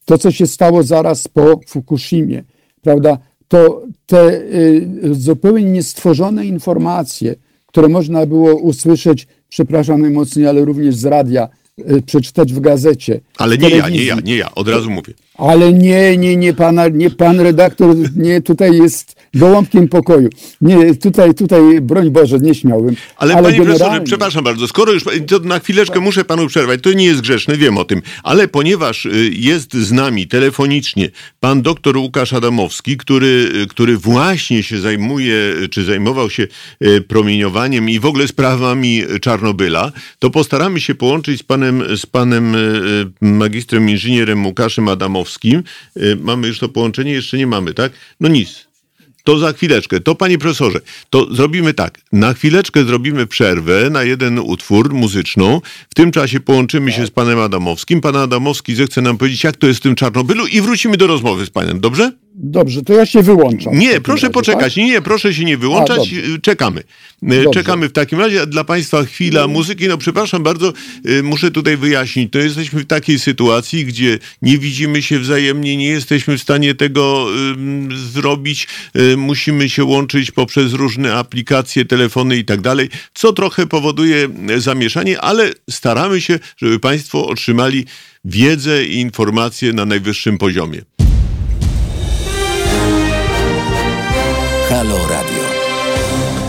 To, co się stało zaraz po Fukushimie, prawda? To te y, zupełnie niestworzone informacje, które można było usłyszeć, przepraszam najmocniej, ale również z radia, y, przeczytać w gazecie. Ale nie ja, nie ja, nie ja, od razu mówię. Ale nie, nie, nie, pana, nie pan redaktor, nie, tutaj jest gołąbkiem pokoju. Nie, tutaj, tutaj, broń Boże, nie śmiałbym. Ale, ale panie generalnie... profesorze, przepraszam bardzo, skoro już, to na chwileczkę tak. muszę panu przerwać, to nie jest grzeszne, wiem o tym, ale ponieważ y, jest z nami telefonicznie pan doktor Łukasz Adamowski, który, y, który właśnie się zajmuje, czy zajmował się y, promieniowaniem i w ogóle sprawami Czarnobyla, to postaramy się połączyć z panem, z panem magistrem inżynierem Łukaszem Adamowskim. Mamy już to połączenie? Jeszcze nie mamy, tak? No nic. To za chwileczkę. To panie profesorze, to zrobimy tak. Na chwileczkę zrobimy przerwę na jeden utwór muzyczną. W tym czasie połączymy się z panem Adamowskim. Pan Adamowski zechce nam powiedzieć, jak to jest w tym Czarnobylu i wrócimy do rozmowy z panem. Dobrze? Dobrze, to ja się wyłączam. Nie, proszę razie, poczekać. Tak? Nie, nie, proszę się nie wyłączać. A, Czekamy. E, dobrze. Czekamy w takim razie. Dla Państwa chwila muzyki. No przepraszam bardzo, e, muszę tutaj wyjaśnić. To jesteśmy w takiej sytuacji, gdzie nie widzimy się wzajemnie, nie jesteśmy w stanie tego y, zrobić. Y, musimy się łączyć poprzez różne aplikacje, telefony i tak dalej, co trochę powoduje zamieszanie, ale staramy się, żeby Państwo otrzymali wiedzę i informacje na najwyższym poziomie.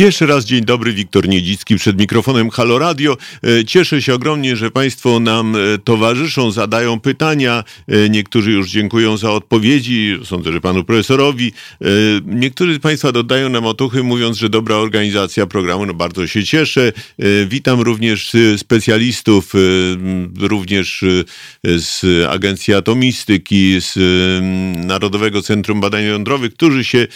Jeszcze raz dzień dobry, Wiktor Niedzicki przed mikrofonem Halo Radio. E, cieszę się ogromnie, że Państwo nam e, towarzyszą, zadają pytania. E, niektórzy już dziękują za odpowiedzi, sądzę, że panu profesorowi. Niektórzy z Państwa dodają nam otuchy, mówiąc, że dobra organizacja programu, no bardzo się cieszę. Witam również specjalistów, również z Agencji Atomistyki, z Narodowego Centrum Badań Jądrowych, którzy się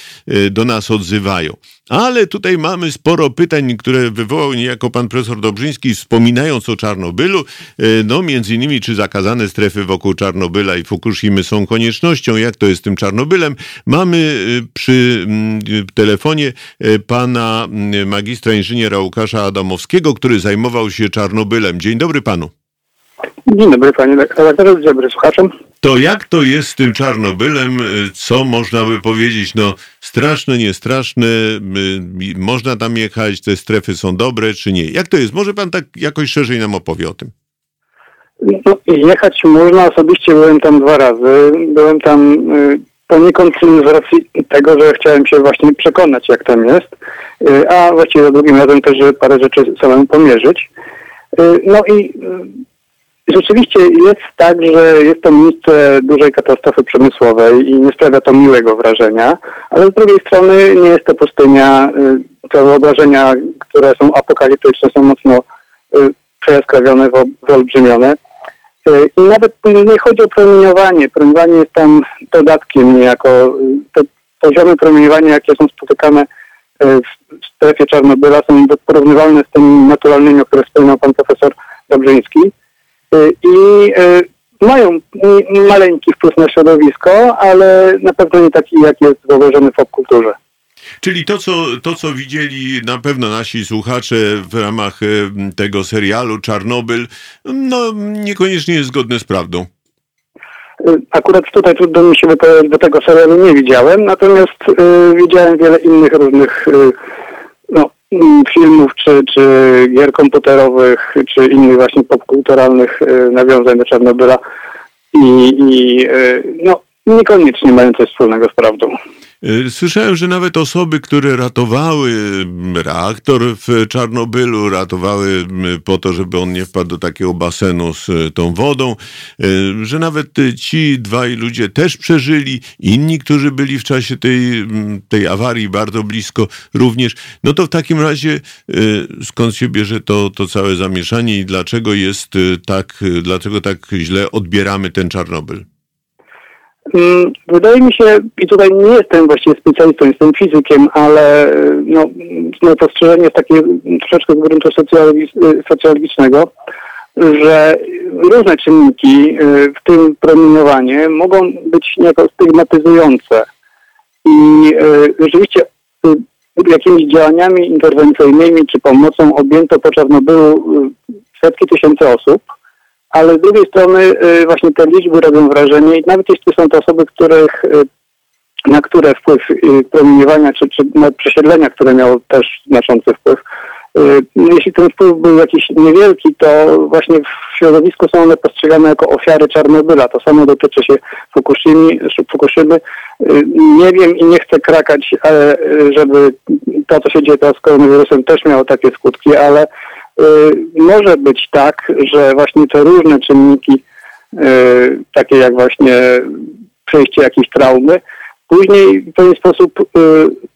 do nas odzywają. Ale tutaj mamy sporo pytań, które wywołał niejako pan profesor Dobrzyński, wspominając o Czarnobylu. E, no, między innymi, czy zakazane strefy wokół Czarnobyla i Fukushimy są koniecznością, jak to jest z tym Czarnobylem. Mamy e, przy mm, telefonie e, pana magistra inżyniera Łukasza Adamowskiego, który zajmował się Czarnobylem. Dzień dobry panu. Dzień dobry panie redaktorze, dzień dobry słuchaczom. To jak to jest z tym Czarnobylem? Co można by powiedzieć? No straszne, niestraszne, można tam jechać, te strefy są dobre czy nie? Jak to jest? Może pan tak jakoś szerzej nam opowie o tym? No, jechać można, osobiście byłem tam dwa razy. Byłem tam y, poniekąd z racji tego, że chciałem się właśnie przekonać, jak tam jest, y, a właściwie za drugim razem też, żeby parę rzeczy samemu pomierzyć. Y, no i Rzeczywiście jest tak, że jest to miejsce dużej katastrofy przemysłowej i nie sprawia to miłego wrażenia, ale z drugiej strony nie jest to pustynia. Y, te wyobrażenia, które są apokaliptyczne, są mocno y, przejaskrawione, wyolbrzymione. Y, I nawet nie chodzi o promieniowanie. Promieniowanie jest tam dodatkiem niejako. Te poziomy promieniowania, jakie są spotykane w strefie Czarnobyla są porównywalne z tymi naturalnymi, o których wspomniał pan profesor Dobrzyński. Y, i y, mają maleńki wpływ na środowisko, ale na pewno nie taki, jak jest zauważony w popkulturze. Czyli to co, to, co widzieli na pewno nasi słuchacze w ramach y, tego serialu Czarnobyl, no niekoniecznie jest zgodne z prawdą. Akurat tutaj trudno mi się wypowiedzieć, bo tego serialu nie widziałem, natomiast y, widziałem wiele innych różnych y, no, filmów, czy, czy gier komputerowych, czy innych właśnie popkulturalnych y, nawiązań do Czarnobyla i, i y, no, niekoniecznie mają coś wspólnego z prawdą. Y, słyszałem, że nawet osoby, które ratowały reaktor w Czarnobylu, ratowały po to, żeby on nie wpadł do takiego basenu z y, tą wodą, y, że nawet ci dwaj ludzie też przeżyli, inni, którzy byli w czasie tej, tej awarii bardzo blisko również. No to w takim razie skąd się bierze to, to całe zamieszanie i dlaczego jest tak, dlaczego tak źle odbieramy ten Czarnobyl? Mm, wydaje mi się, i tutaj nie jestem właściwie specjalistą, jestem fizykiem, ale no, moje spostrzeżenie jest takie troszeczkę z gruntu socjologicznego, że różne czynniki, y, w tym promieniowanie, mogą być niejako stygmatyzujące. I y, rzeczywiście y, jakimiś działaniami interwencyjnymi czy pomocą objęto po Czarnobylu setki tysięcy osób, ale z drugiej strony y, właśnie te liczby robią wrażenie i nawet jeśli są to osoby, których, y, na które wpływ y, promieniowania czy, czy na przesiedlenia, które miało też znaczący wpływ, jeśli ten wpływ był jakiś niewielki, to właśnie w środowisku są one postrzegane jako ofiary Czarnobyla. To samo dotyczy się Fukushimy. Fukuszymy. Nie wiem i nie chcę krakać, żeby to, co się dzieje teraz z koronawirusem też miało takie skutki, ale może być tak, że właśnie te różne czynniki, y, takie jak właśnie przejście jakiejś traumy, później w pewien sposób y,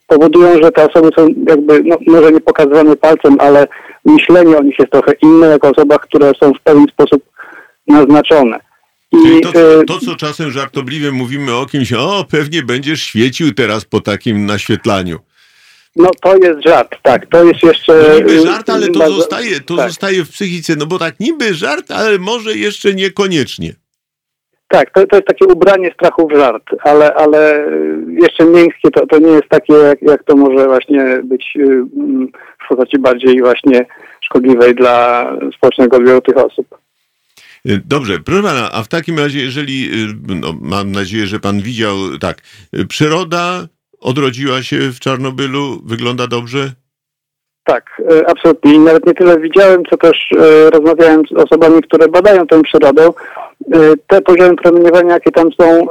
powodują, że te osoby są jakby, no, może nie pokazywane palcem, ale myślenie o nich jest trochę inne, jako osobach, które są w pewien sposób naznaczone. I, to, to, co czasem żartobliwie mówimy o kimś, o, pewnie będziesz świecił teraz po takim naświetlaniu. No to jest żart, tak. To jest jeszcze. No niby żart, ale to, zostaje, to tak. zostaje w psychice. No bo tak, niby żart, ale może jeszcze niekoniecznie. Tak, to, to jest takie ubranie strachu w żart, ale, ale y, jeszcze miękkie to, to nie jest takie, jak, jak to może właśnie być y, mm, w postaci bardziej właśnie szkodliwej dla społecznego odbioru tych osób. Y, Dobrze, proszę pana, a w takim razie, jeżeli, y, no, mam nadzieję, że pan widział, tak, y, przyroda odrodziła się w Czarnobylu, wygląda dobrze? Tak, e, absolutnie. I nawet nie tyle widziałem, co też e, rozmawiałem z osobami, które badają tę przyrodę. E, Te poziomy promieniowania, jakie tam są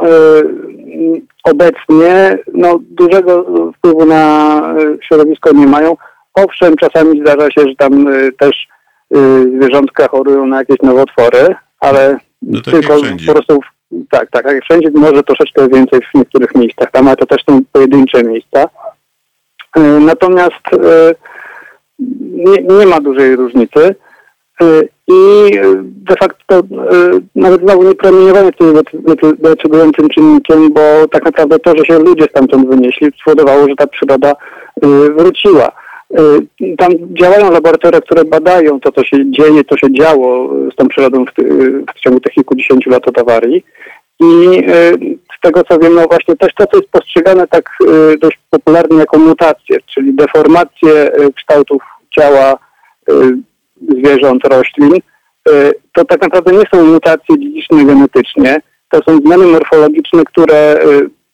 obecnie, no dużego wpływu na środowisko nie mają. Owszem, czasami zdarza się, że tam też zwierzątka chorują na jakieś nowotwory, ale No tak tylko po prostu tak, tak, jak wszędzie, może troszeczkę więcej w niektórych miejscach tam, ale to też są pojedyncze miejsca. E, Natomiast e, nie, nie ma dużej różnicy E, i de facto nawet znowu nie promieniowanie tym decy- decydującym czynnikiem, bo tak naprawdę to, że się ludzie stamtąd wynieśli, spowodowało, że ta przyroda wróciła. E, Tam działają laboratoria, które badają to, co się dzieje, co się działo z tą przyrodą w, w ciągu tych kilkudziesięciu lat od awarii. I e, z tego co wiem, no właśnie też to, co jest postrzegane tak e, dość popularnie jako mutacje, czyli deformacje kształtów ciała zwierząt, roślin, to tak naprawdę nie są mutacje dziedziczne genetycznie, to są zmiany morfologiczne, które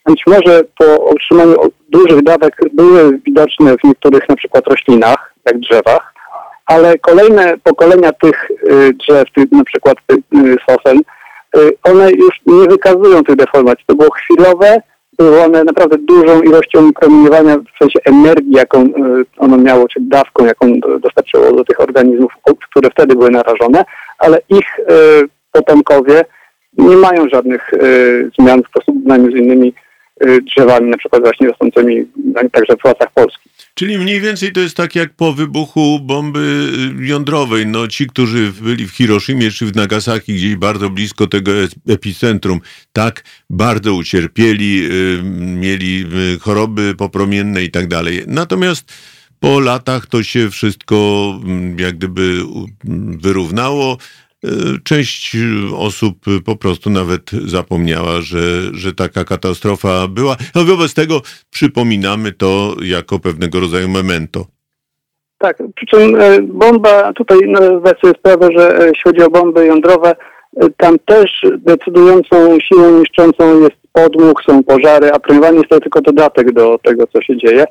być może po otrzymaniu dużych dawek były widoczne w niektórych na przykład roślinach, jak drzewach, ale kolejne pokolenia tych y, drzew, tych, na przykład y, y, sosen, y, one już nie wykazują tych deformacji. To było chwilowe, były one naprawdę dużą ilością promieniowania, w sensie energii, jaką ono miało, czy dawką, jaką do- dostarczyło do tych organizmów, które wtedy były narażone, ale ich potomkowie nie mają żadnych zmian w porównaniu z innymi drzewami, na przykład właśnie rosnącymi także w lasach polskich. Czyli mniej więcej to jest tak jak po wybuchu bomby y, jądrowej. No ci, którzy byli w Hiroshimie czy w Nagasaki, gdzieś bardzo blisko tego epicentrum, tak bardzo ucierpieli, y, mieli y, choroby popromienne i tak dalej. Natomiast po latach to się wszystko mm, jak gdyby mm, wyrównało. Y, Część y, osób y, po prostu nawet zapomniała, że, że taka katastrofa była. No wobec tego przypominamy to jako pewnego rodzaju memento. Tak, przy czym e, bomba, tutaj no, zdać sobie sprawę, że e, jeśli chodzi o bomby jądrowe, e, tam też decydującą siłą niszczącą jest podmuch, są pożary, a promieniowanie jest to tylko dodatek do tego, co się dzieje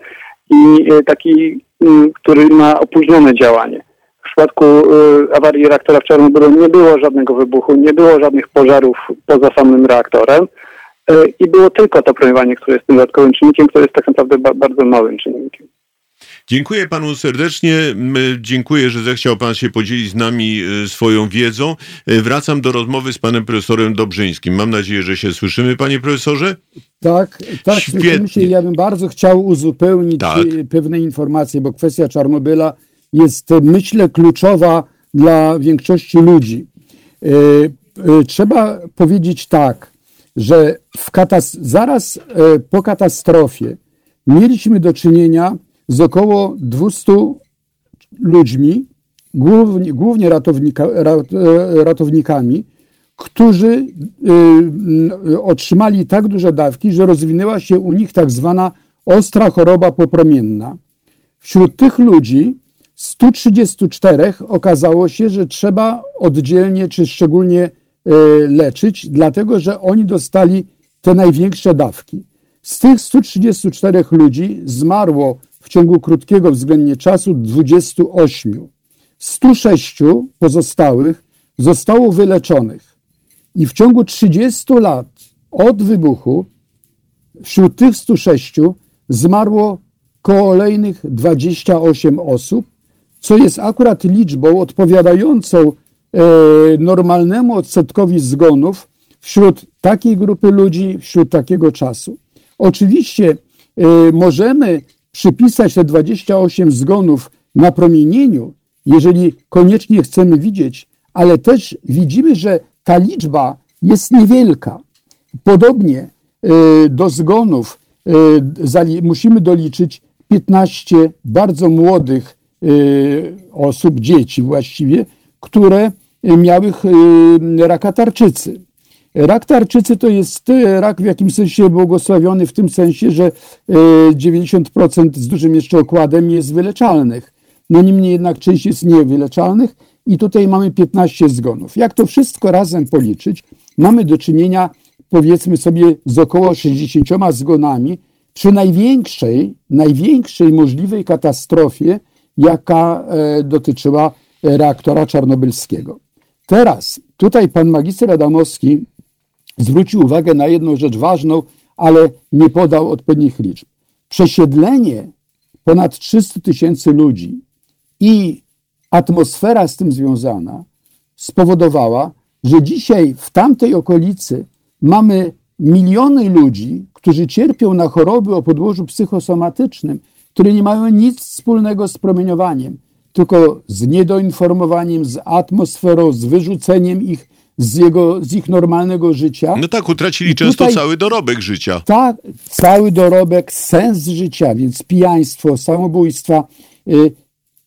i taki, m, który ma opóźnione działanie. W przypadku e, awarii reaktora w Czarnobylu nie było żadnego wybuchu, nie było żadnych pożarów poza samym reaktorem e, i było tylko to promieniowanie, które jest tym dodatkowym czynnikiem, które jest tak naprawdę ba- bardzo małym czynnikiem. Dziękuję panu serdecznie. Dziękuję, że zechciał pan się podzielić z nami y, swoją wiedzą. Y, Wracam do rozmowy z panem profesorem Dobrzyńskim. Mam nadzieję, że się słyszymy, panie profesorze. Tak, tak, Świetnie. słyszymy się. Ja bym bardzo chciał uzupełnić Tak. pewne informacje, bo kwestia Czarnobyla jest, myślę, kluczowa dla większości ludzi. E, e, Trzeba powiedzieć tak, że zaraz e, po katastrofie mieliśmy do czynienia z około 200 ludźmi, głównie, głównie ratownika, ra, ratownikami, którzy otrzymali tak duże dawki, że rozwinęła się u nich tak zwana ostra choroba popromienna. Wśród tych ludzi 134 okazało się, że trzeba oddzielnie czy szczególnie y, leczyć, dlatego że oni dostali te największe dawki. Z tych 134 ludzi zmarło w ciągu krótkiego względnie czasu 28. 106 pozostałych zostało wyleczonych. I w ciągu 30 lat od wybuchu wśród tych 106 zmarło kolejnych 28 osób, co jest akurat liczbą odpowiadającą e, normalnemu odsetkowi zgonów wśród takiej grupy ludzi, wśród takiego czasu. Oczywiście e, możemy przypisać te 28 zgonów napromienieniu, jeżeli koniecznie chcemy widzieć, ale też widzimy, że ta liczba jest niewielka. Podobnie e, do zgonów musimy doliczyć 15 bardzo młodych osób, dzieci właściwie, które miały y, raka tarczycy. Rak tarczycy to jest y, rak w jakimś sensie błogosławiony w tym sensie, że 90% z dużym jeszcze okładem jest wyleczalnych. No niemniej jednak część jest niewyleczalnych i tutaj mamy 15 zgonów. Jak to wszystko razem policzyć, mamy do czynienia powiedzmy sobie z około 60 zgonami przy największej, największej możliwej katastrofie, jaka e, dotyczyła reaktora czarnobylskiego. Teraz tutaj pan magister Adamowski zwrócił uwagę na jedną rzecz ważną, ale nie podał odpowiednich liczb. Przesiedlenie ponad 300 tysięcy ludzi i atmosfera z tym związana spowodowała, że dzisiaj w tamtej okolicy mamy miliony ludzi, którzy cierpią na choroby o podłożu psychosomatycznym, które nie mają nic wspólnego z promieniowaniem, tylko z niedoinformowaniem, z atmosferą, z wyrzuceniem ich z, jego, z ich normalnego życia. No tak, utracili często cały dorobek życia. Tak, cały dorobek, sens życia, więc pijaństwo, samobójstwa. Y,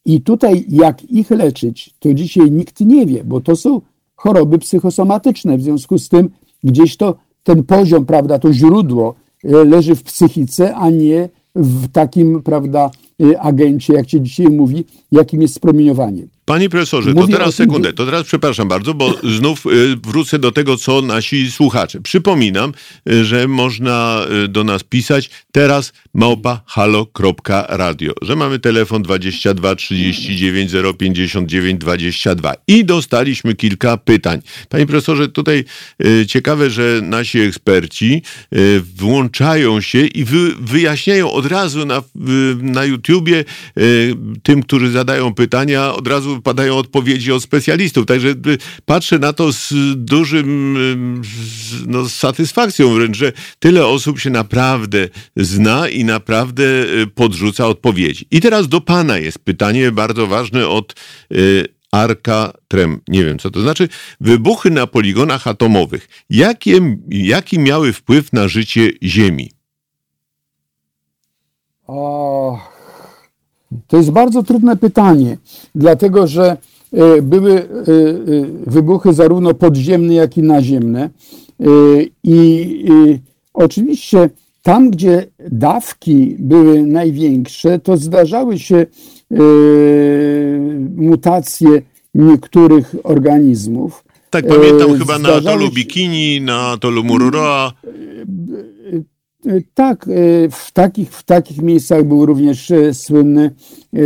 I tutaj jak ich leczyć, to dzisiaj nikt nie wie, bo to są choroby psychosomatyczne. W związku z tym gdzieś to ten poziom, prawda, to źródło y, leży w psychice, a nie w takim, prawda, agencie, jak się dzisiaj mówi, jakim jest promieniowanie. Panie profesorze, to teraz sekundę, to teraz przepraszam bardzo, bo znów y, wrócę do tego, co nasi słuchacze. Przypominam, y, że można y, do nas pisać teraz małpa halo.radio, że mamy telefon 22 39 059 22 i dostaliśmy kilka pytań. Panie profesorze, tutaj ciekawe, że nasi eksperci włączają się i wyjaśniają od razu na, na YouTubie tym, którzy zadają pytania, od razu padają odpowiedzi od specjalistów. Także y, patrzę na to z dużym y, no, z satysfakcją wręcz, że tyle osób się naprawdę zna i naprawdę y, podrzuca odpowiedzi. I teraz do pana jest pytanie bardzo ważne od Arka Trem. Nie wiem, co to znaczy. Wybuchy na poligonach atomowych. Jakie, jaki miały wpływ na życie Ziemi? O, to jest bardzo trudne pytanie, dlatego że e, były e, e, wybuchy zarówno podziemne, jak i naziemne. I oczywiście tam, gdzie dawki były największe, to zdarzały się mutacje niektórych organizmów. Tak, pamiętam chyba na atolu Bikini, na atolu Mururoa. Tak, e, w takich, w takich miejscach był również e, słynny e,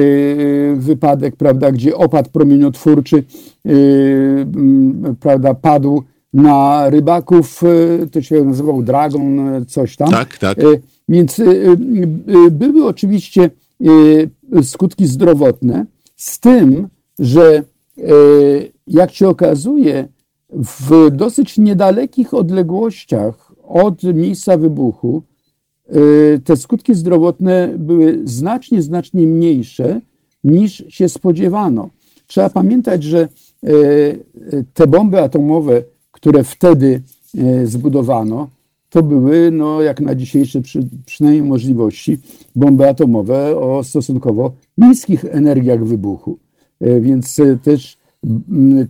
wypadek, prawda, gdzie opad promieniotwórczy prawda, padł na rybaków, to się nazywał Dragon, coś tam. Tak, tak. Więc były oczywiście skutki zdrowotne, z tym, że jak się okazuje, w dosyć niedalekich odległościach od miejsca wybuchu Y, te skutki zdrowotne były znacznie, znacznie mniejsze niż się spodziewano. Trzeba pamiętać, że y, y, te bomby atomowe, które wtedy zbudowano, to były, no, jak na dzisiejsze przy, przynajmniej możliwości, bomby atomowe o stosunkowo niskich energiach wybuchu. Więc też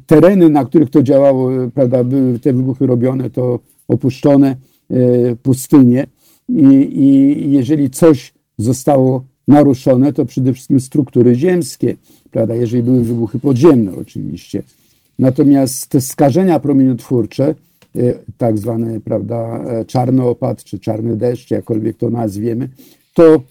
tereny, na których to działało, prawda, były te wybuchy robione, to opuszczone pustynie i, I jeżeli coś zostało naruszone, to przede wszystkim struktury ziemskie, prawda, jeżeli były wybuchy podziemne oczywiście. Natomiast te skażenia promieniotwórcze, e, tak zwane prawda, e, czarny opad czy czarny deszcz, jakkolwiek to nazwiemy, to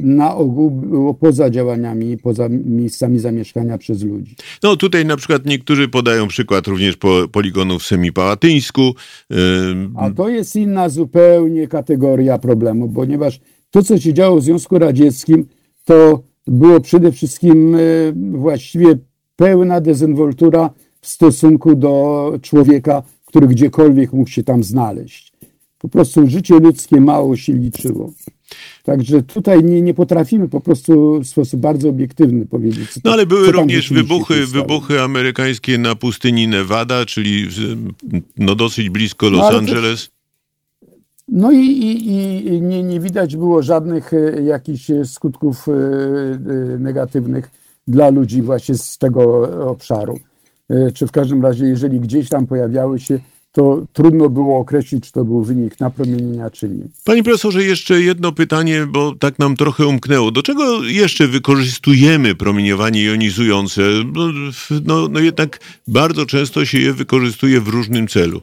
na ogół było poza działaniami, poza miejscami zamieszkania przez ludzi. No tutaj na przykład niektórzy podają przykład również po, poligonów w Semipałatyńsku. A to jest inna zupełnie kategoria problemu, ponieważ to, co się działo w Związku Radzieckim, to było przede wszystkim y, właściwie pełna dezynwoltura w stosunku do człowieka, który gdziekolwiek mógł się tam znaleźć. Po prostu życie ludzkie mało się liczyło. Także tutaj nie, nie potrafimy po prostu w sposób bardzo obiektywny powiedzieć. no ale były również wybuchy, wybuchy amerykańskie na pustyni Nevada, czyli no dosyć blisko Los no, Angeles. No i, i, i nie, nie widać było żadnych e, jakichś skutków e, e, negatywnych dla ludzi właśnie z tego obszaru. Czy w każdym razie, jeżeli gdzieś tam pojawiały się, to trudno było określić, czy to był wynik napromienienia, czy nie. Panie profesorze, jeszcze jedno pytanie, bo tak nam trochę umknęło. Do czego jeszcze wykorzystujemy promieniowanie jonizujące? No, no, jednak bardzo często się je wykorzystuje w różnym celu.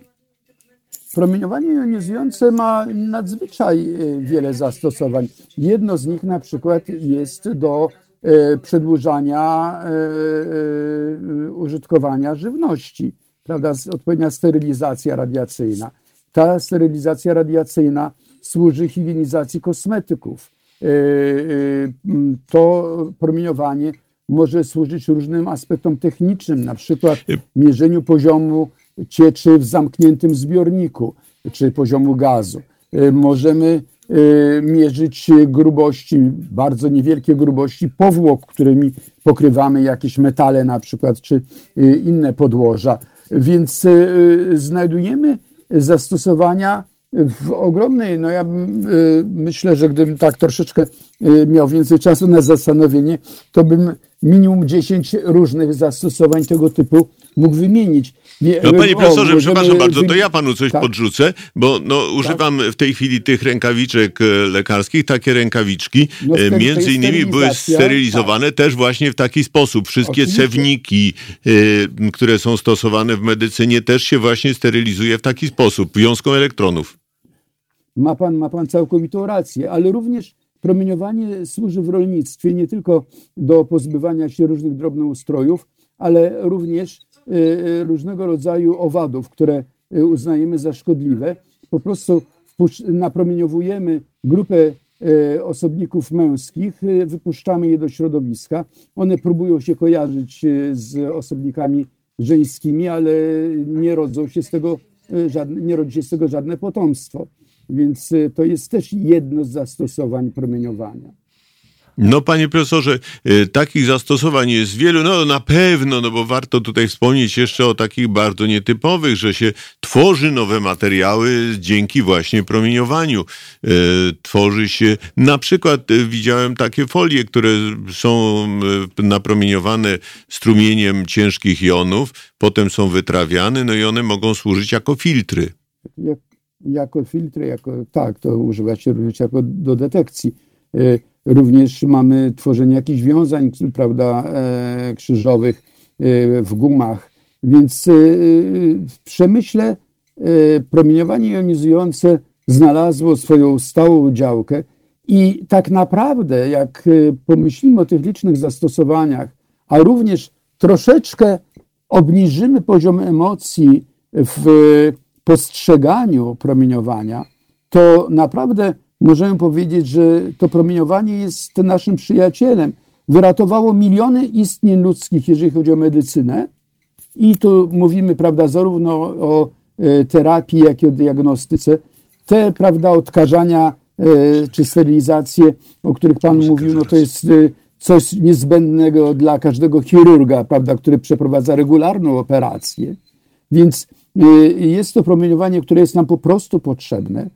Promieniowanie jonizujące ma nadzwyczaj e, wiele zastosowań. Jedno z nich na przykład jest do e, przedłużania e, użytkowania żywności, prawda, odpowiednia sterylizacja radiacyjna. Ta sterylizacja radiacyjna służy higienizacji kosmetyków. To promieniowanie może służyć różnym aspektom technicznym, na przykład mierzeniu poziomu cieczy w zamkniętym zbiorniku czy poziomu gazu. Y, możemy y, mierzyć grubości, bardzo niewielkie grubości powłok, którymi pokrywamy jakieś metale na przykład, czy y, inne podłoża. Więc znajdujemy zastosowania w ogromnej, no ja myślę, że gdybym tak troszeczkę miał więcej czasu na zastanowienie, to bym minimum 10 różnych zastosowań tego typu mógł wymienić. No panie profesorze, przepraszam bardzo, to ja panu coś tak. podrzucę, bo no, używam tak. w tej chwili tych rękawiczek e, lekarskich, takie rękawiczki no, e, między innymi były sterylizowane tak. też właśnie w taki sposób. Wszystkie Oczywiście. cewniki, y, które są stosowane w medycynie też się właśnie sterylizuje w taki sposób, wiązką elektronów. Ma pan, ma pan całkowitą rację, ale również promieniowanie służy w rolnictwie nie tylko do pozbywania się różnych drobnoustrojów, ale również Y, y, różnego rodzaju owadów, które y, uznajemy za szkodliwe. Po prostu napromieniowujemy grupę osobników męskich, wypuszczamy je do środowiska. One próbują się kojarzyć z osobnikami żeńskimi, ale nie rodzą się z tego nie rodzi się z tego żadne potomstwo. Więc to jest też jedno z zastosowań promieniowania. No, panie profesorze, y, takich zastosowań jest wielu. No, na pewno, no bo warto tutaj wspomnieć jeszcze o takich bardzo nietypowych, że się tworzy nowe materiały dzięki właśnie promieniowaniu. Y, tworzy się, na przykład y, widziałem takie folie, które są napromieniowane strumieniem ciężkich jonów, potem są wytrawiane, no i one mogą służyć jako filtry. Jak, jako filtry, jako, tak, to używa się również jako do detekcji Również mamy tworzenie jakichś wiązań, prawda, e, krzyżowych e, w gumach. Więc e, w przemyśle promieniowanie jonizujące znalazło swoją stałą działkę i tak naprawdę, jak pomyślimy o tych licznych zastosowaniach, a również troszeczkę obniżymy poziom emocji w postrzeganiu promieniowania, to naprawdę możemy powiedzieć, że to promieniowanie jest naszym przyjacielem. Wyratowało miliony istnień ludzkich, jeżeli chodzi o medycynę. I tu mówimy, prawda, zarówno o e, terapii, jak i o diagnostyce. Te, prawda, odkażania e, czy sterylizacje, o których Pan mówił, no to jest e, coś niezbędnego dla każdego chirurga, prawda, który przeprowadza regularną operację. Więc jest to promieniowanie, które jest nam po prostu potrzebne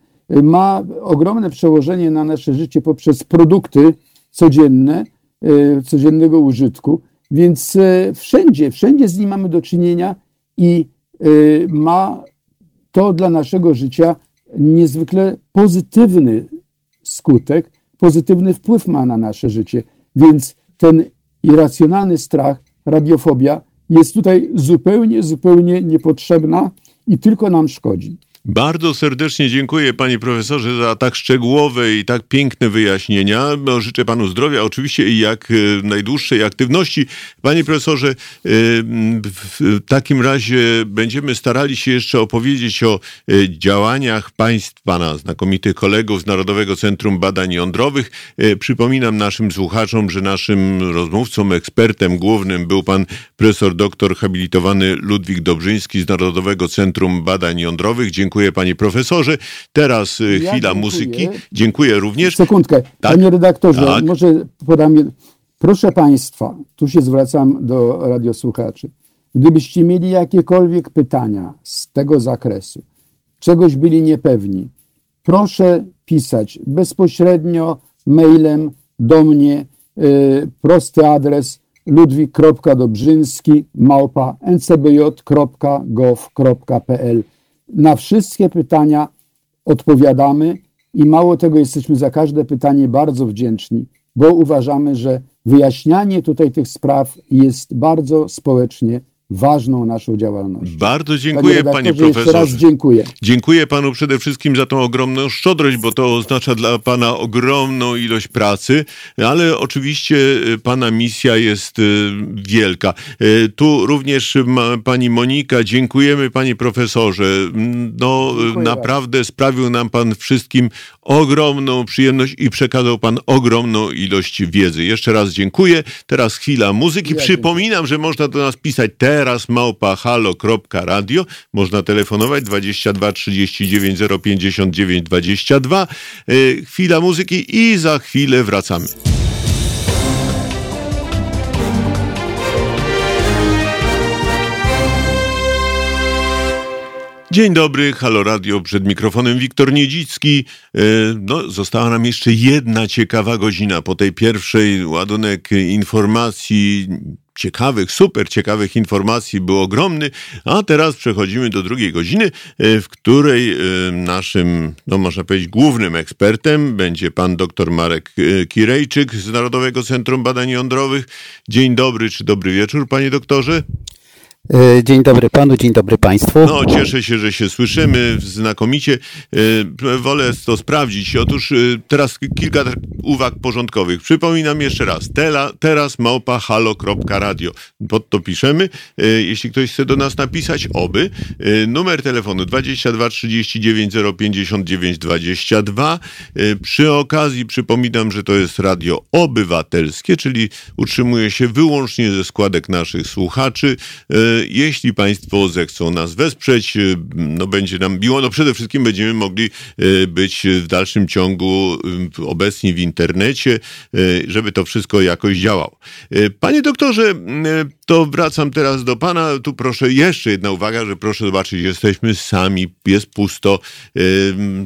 ma ogromne przełożenie na nasze życie poprzez produkty codzienne, e, codziennego użytku, więc wszędzie, wszędzie z nim mamy do czynienia i ma to dla naszego życia niezwykle pozytywny skutek, pozytywny wpływ ma na nasze życie. Więc ten irracjonalny strach, radiofobia jest tutaj zupełnie, zupełnie niepotrzebna i tylko nam szkodzi. Bardzo serdecznie dziękuję panie profesorze za tak szczegółowe i tak piękne wyjaśnienia. No, życzę panu zdrowia oczywiście i jak e, najdłuższej aktywności. Panie profesorze, e, w takim razie będziemy starali się jeszcze opowiedzieć o e, działaniach państw, pana znakomitych kolegów z Narodowego Centrum Badań Jądrowych. Przypominam naszym słuchaczom, że naszym rozmówcą, ekspertem głównym był pan profesor doktor habilitowany Ludwik Dobrzyński z Narodowego Centrum Badań Jądrowych. Dziękuję Dziękuję panie profesorze. Teraz y, ja chwila dziękuję. muzyki. Dziękuję również. Sekundkę. Tak? Panie redaktorze, tak? może podam... Proszę państwa, tu się zwracam do radiosłuchaczy. Gdybyście mieli jakiekolwiek pytania z tego zakresu, czegoś byli niepewni, proszę pisać bezpośrednio mailem do mnie. Y, prosty adres ludwik.dobrzyński małpa ncbj.gov.pl. Na wszystkie pytania odpowiadamy i mało tego jesteśmy za każde pytanie bardzo wdzięczni, bo uważamy, że wyjaśnianie tutaj tych spraw jest bardzo społecznie ważną naszą działalnością. Bardzo dziękuję panie profesorze. Jeszcze raz dziękuję. Dziękuję panu przede wszystkim za tą ogromną szczodrość, bo to oznacza dla pana ogromną ilość pracy, ale oczywiście y, pana misja jest y, wielka. Y, tu również pani Monika, dziękujemy panie profesorze. Mm, no dziękuję naprawdę bardzo. sprawił nam pan wszystkim ogromną przyjemność i przekazał pan ogromną ilość wiedzy. Jeszcze raz dziękuję. Teraz chwila muzyki. Ja Przypominam, dziękuję. że można do nas pisać teraz małpa halo.radio. Można telefonować 22 39 059 22. Chwila muzyki i za chwilę wracamy. Dzień dobry, Halo Radio, przed mikrofonem Wiktor Niedzicki. E, no, została nam jeszcze jedna ciekawa godzina. Po tej pierwszej ładunek informacji, ciekawych, super ciekawych informacji był ogromny, a teraz przechodzimy do drugiej godziny, e, w której e, naszym, no można powiedzieć, głównym ekspertem będzie pan dr Marek Kirejczyk z Narodowego Centrum Badań Jądrowych. Dzień dobry, czy dobry wieczór, panie doktorze? E, dzień dobry panu, dzień dobry państwu. No, cieszę się, że się słyszymy znakomicie. E, wolę to sprawdzić. Otóż e, teraz kilka uwag porządkowych. Przypominam jeszcze raz. Tela, teraz małpa halo.radio. Pod to piszemy. Jeśli ktoś chce do nas napisać, oby. Numer telefonu 22 39 059 22. Przy okazji przypominam, że to jest radio obywatelskie, czyli utrzymuje się wyłącznie ze składek naszych słuchaczy jeśli Państwo zechcą nas wesprzeć, y, no będzie nam miło. No przede wszystkim będziemy mogli y, być w dalszym ciągu y, obecni w internecie, żeby to wszystko jakoś działało. Panie doktorze, to wracam teraz do Pana. Tu proszę, jeszcze jedna uwaga, że proszę zobaczyć, jesteśmy sami, jest pusto,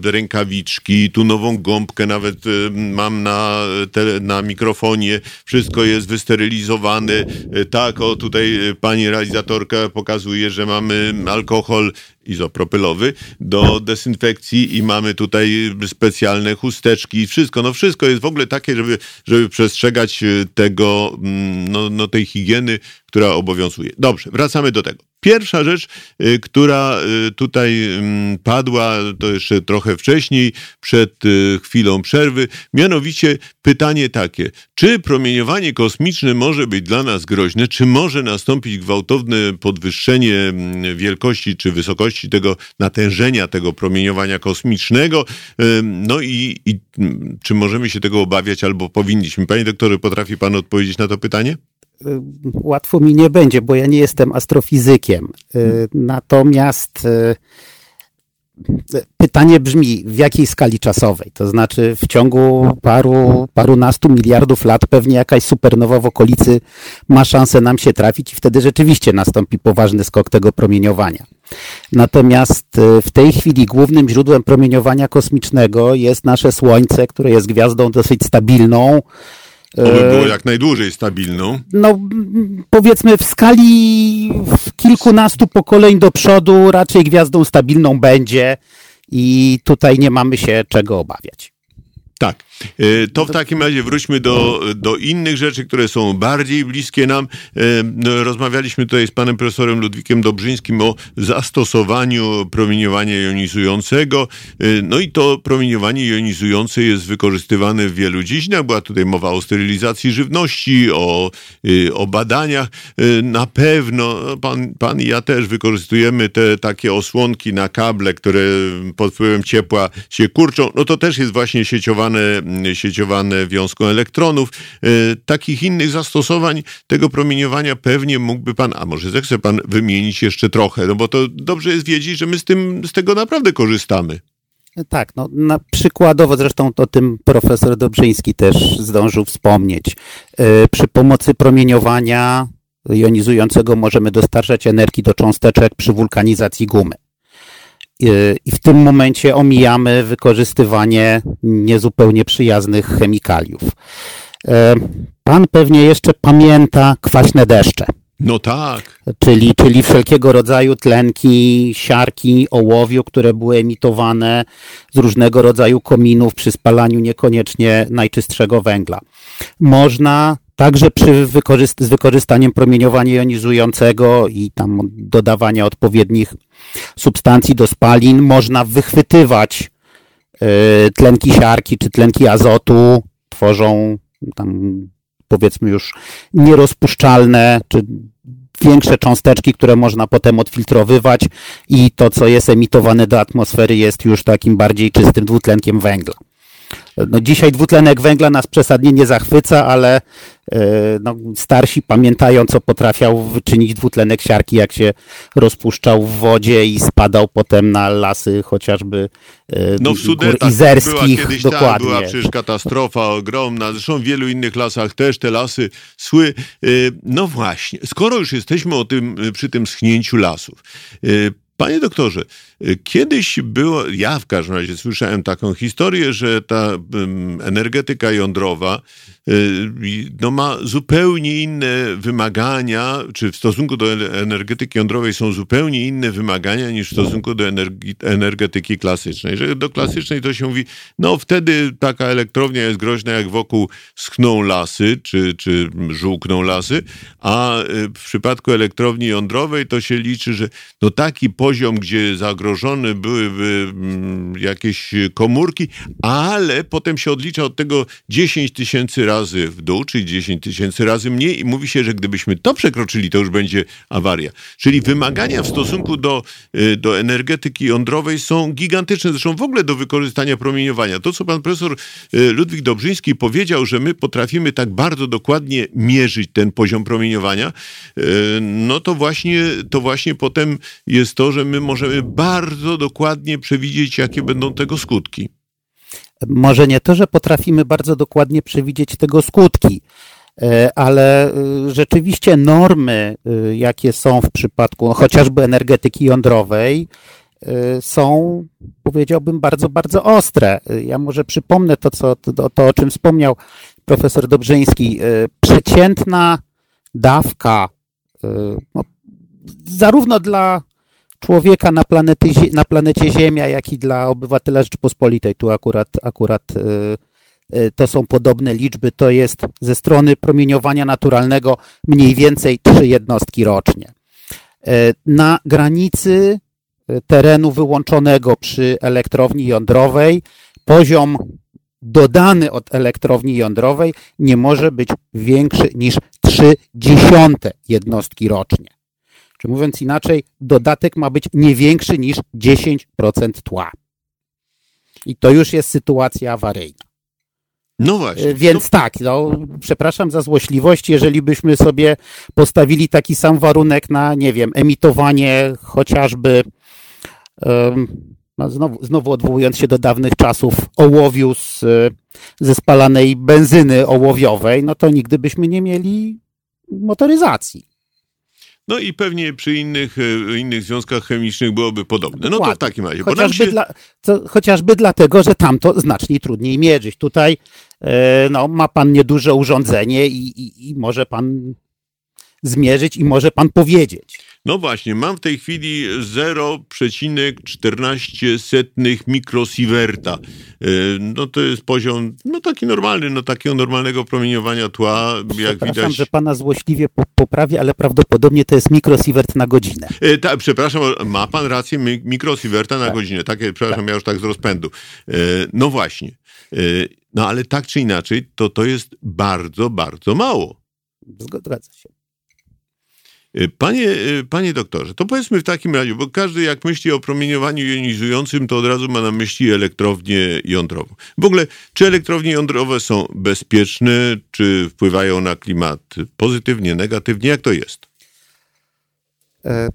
rękawiczki, tu nową gąbkę nawet mam na, tele, na mikrofonie, wszystko jest wysterylizowane. Tak, o tutaj pani realizator pokazuje, że mamy alkohol izopropylowy do dezynfekcji i mamy tutaj specjalne chusteczki i wszystko. No wszystko jest w ogóle takie, żeby, żeby przestrzegać tego, mm, no, no tej higieny, która obowiązuje. Dobrze, wracamy do tego. Pierwsza rzecz, y, która y, tutaj mm, padła, to jeszcze trochę wcześniej, przed y, chwilą przerwy, mianowicie pytanie takie, czy promieniowanie kosmiczne może być dla nas groźne, czy może nastąpić gwałtowne podwyższenie mm, wielkości czy wysokości tego natężenia tego promieniowania kosmicznego, no i, i mm, czy możemy się tego obawiać albo powinniśmy. Panie doktorze, potrafi pan odpowiedzieć na to pytanie? Y, łatwo mi nie będzie, bo ja nie jestem astrofizykiem. Y, natomiast y, pytanie brzmi, w jakiej skali czasowej? To znaczy w ciągu paru, parunastu miliardów lat pewnie jakaś supernowa w okolicy ma szansę nam się trafić i wtedy rzeczywiście nastąpi poważny skok tego promieniowania. Natomiast w tej chwili głównym źródłem promieniowania kosmicznego jest nasze Słońce, które jest gwiazdą dosyć stabilną, Oby było e, jak najdłużej stabilną. No, powiedzmy w skali kilkunastu pokoleń do przodu raczej gwiazdą stabilną będzie i tutaj nie mamy się czego obawiać. Tak. E, to w takim razie wróćmy do, do innych rzeczy, które są bardziej bliskie nam. E, no, rozmawialiśmy tutaj z panem profesorem Ludwikiem Dobrzyńskim o zastosowaniu promieniowania jonizującego. E, no i to promieniowanie jonizujące jest wykorzystywane w wielu dziedzinach. Była tutaj mowa o sterylizacji żywności, o, o badaniach. Na pewno no, pan, pan i ja też wykorzystujemy te takie osłonki na kable, które pod wpływem ciepła się kurczą. No to też jest właśnie sieciowane sieciowane wiązką elektronów. E, takich innych zastosowań tego promieniowania pewnie mógłby pan, a może zechce pan wymienić jeszcze trochę, no bo to dobrze jest wiedzieć, że my z, tym, z tego naprawdę korzystamy. Tak, no na przykładowo, zresztą o tym profesor Dobrzyński też zdążył wspomnieć. E, przy pomocy promieniowania jonizującego możemy dostarczać energii do cząsteczek przy wulkanizacji gumy. I w tym momencie omijamy wykorzystywanie niezupełnie przyjaznych chemikaliów. Pan pewnie jeszcze pamięta kwaśne deszcze. No tak. Czyli, czyli wszelkiego rodzaju tlenki, siarki, ołowiu, które były emitowane z różnego rodzaju kominów przy spalaniu niekoniecznie najczystszego węgla. Można także przy wykorzyst z wykorzystaniem promieniowania jonizującego i tam dodawania odpowiednich substancji do spalin, można wychwytywać y, tlenki siarki czy tlenki azotu, tworzą tam powiedzmy już nierozpuszczalne, czy większe cząsteczki, które można potem odfiltrowywać i to, co jest emitowane do atmosfery jest już takim bardziej czystym dwutlenkiem węgla. No dzisiaj dwutlenek węgla nas przesadnie nie zachwyca, ale e, no, starsi pamiętają, co potrafiał wyczynić dwutlenek siarki, jak się rozpuszczał w wodzie i spadał potem na lasy chociażby e, no, w Sudetach izerskich. Była kiedyś dokładnie. Ta, była przecież katastrofa ogromna, zresztą w wielu innych lasach też te lasy sły. E, no właśnie, skoro już jesteśmy o tym, przy tym schnięciu lasów, Panie doktorze, kiedyś było, ja w każdym razie słyszałem taką historię, że ta energetyka jądrowa y, no, ma zupełnie inne wymagania, czy w stosunku do energetyki jądrowej są zupełnie inne wymagania niż w stosunku do energetyki klasycznej. Że do klasycznej to się mówi, no wtedy taka elektrownia jest groźna, jak wokół schną lasy, czy, czy żółkną lasy, a y, w przypadku elektrowni jądrowej to się liczy, że no taki poziom, gdzie zagrożone byłyby mm, jakieś komórki, ale potem się odlicza od tego 10 tysięcy razy w dół, czyli 10 tysięcy razy mniej i mówi się, że gdybyśmy to przekroczyli, to już będzie awaria. Czyli wymagania w stosunku do, y, do energetyki jądrowej są gigantyczne, zresztą w ogóle do wykorzystania promieniowania. To, co pan profesor y, Ludwik Dobrzyński powiedział, że my potrafimy tak bardzo dokładnie mierzyć ten poziom promieniowania, y, no to właśnie, to właśnie potem jest to, że my możemy bardzo dokładnie przewidzieć, jakie będą tego skutki. Może nie to, że potrafimy bardzo dokładnie przewidzieć tego skutki, e, ale e, rzeczywiście normy, e, jakie są w przypadku chociażby energetyki jądrowej, są, powiedziałbym, bardzo, bardzo ostre. Ja może przypomnę to, co, to, to o czym wspomniał profesor Dobrzyński. Przeciętna dawka, no, zarówno dla człowieka na, planety, na planecie Ziemia, jak i dla obywatela Rzeczypospolitej. Tu akurat, akurat y, y, to są podobne liczby. To jest ze strony promieniowania naturalnego mniej więcej trzy jednostki rocznie. Y, na granicy terenu wyłączonego przy elektrowni jądrowej poziom dodany od elektrowni jądrowej nie może być większy niż 3 dziesiąte jednostki rocznie. Czy mówiąc inaczej, dodatek ma być nie większy niż 10% tła. I to już jest sytuacja awaryjna. No właśnie. E, więc no. tak, no, przepraszam za złośliwość, jeżeli byśmy sobie postawili taki sam warunek na, nie wiem, emitowanie chociażby, um, no znowu, znowu odwołując się do dawnych czasów, ołowiu z, ze spalanej benzyny ołowiowej, no to nigdy byśmy nie mieli motoryzacji. No i pewnie przy innych, e, innych związkach chemicznych byłoby podobne. No to w takim razie. Chociażby, się... dla, to, chociażby dlatego, że tam to znacznie trudniej mierzyć. Tutaj e, no, ma pan nieduże urządzenie i, i, i może pan zmierzyć i może pan powiedzieć. No właśnie, mam w tej chwili 0,14 mikrosieverta. E, no to jest poziom, no taki normalny, no takiego normalnego promieniowania tła, jak widać. że pana złośliwie poprawię, ale prawdopodobnie to jest mikrosievert na godzinę. E, ta, przepraszam, ma pan rację, mikrosieverta na tak. godzinę. Takie, przepraszam, tak. ja już tak z rozpędu. E, no właśnie. No ale tak czy inaczej, to to jest bardzo, bardzo mało. Zgadza się. Y, panie, y, panie doktorze, to powiedzmy w takim razie, bo każdy jak myśli o promieniowaniu jonizującym, to od razu ma na myśli elektrownię jądrową. W ogóle, czy elektrownie jądrowe są bezpieczne, czy wpływają na klimat pozytywnie, negatywnie? Jak to jest? E,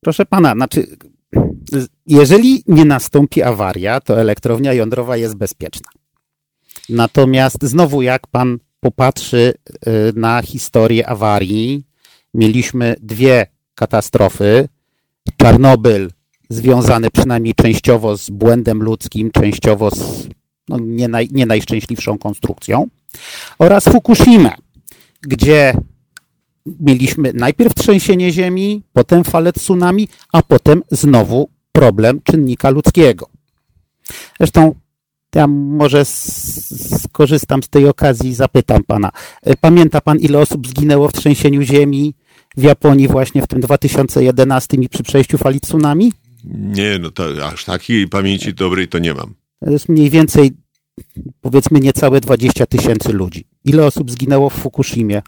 proszę pana, znaczy, jeżeli nie nastąpi awaria, to elektrownia jądrowa jest bezpieczna. Natomiast znowu, jak pan popatrzy y, na historię awarii, mieliśmy dwie katastrofy. Czarnobyl związane przynajmniej częściowo z błędem ludzkim, częściowo z no, nie, naj, nie najszczęśliwszą konstrukcją, oraz Fukushima, gdzie mieliśmy najpierw trzęsienie ziemi, potem falę tsunami, a potem znowu problem czynnika ludzkiego. Zresztą ja może skorzystam z tej okazji i zapytam pana. Pamięta pan, ile osób zginęło w trzęsieniu ziemi w Japonii właśnie w tym 2011 i przy przejściu fali tsunami? Nie, no to aż takiej pamięci dobrej to nie mam. To jest mniej więcej, powiedzmy, niecałe 20 tysięcy ludzi. Ile osób zginęło w Fukushimie?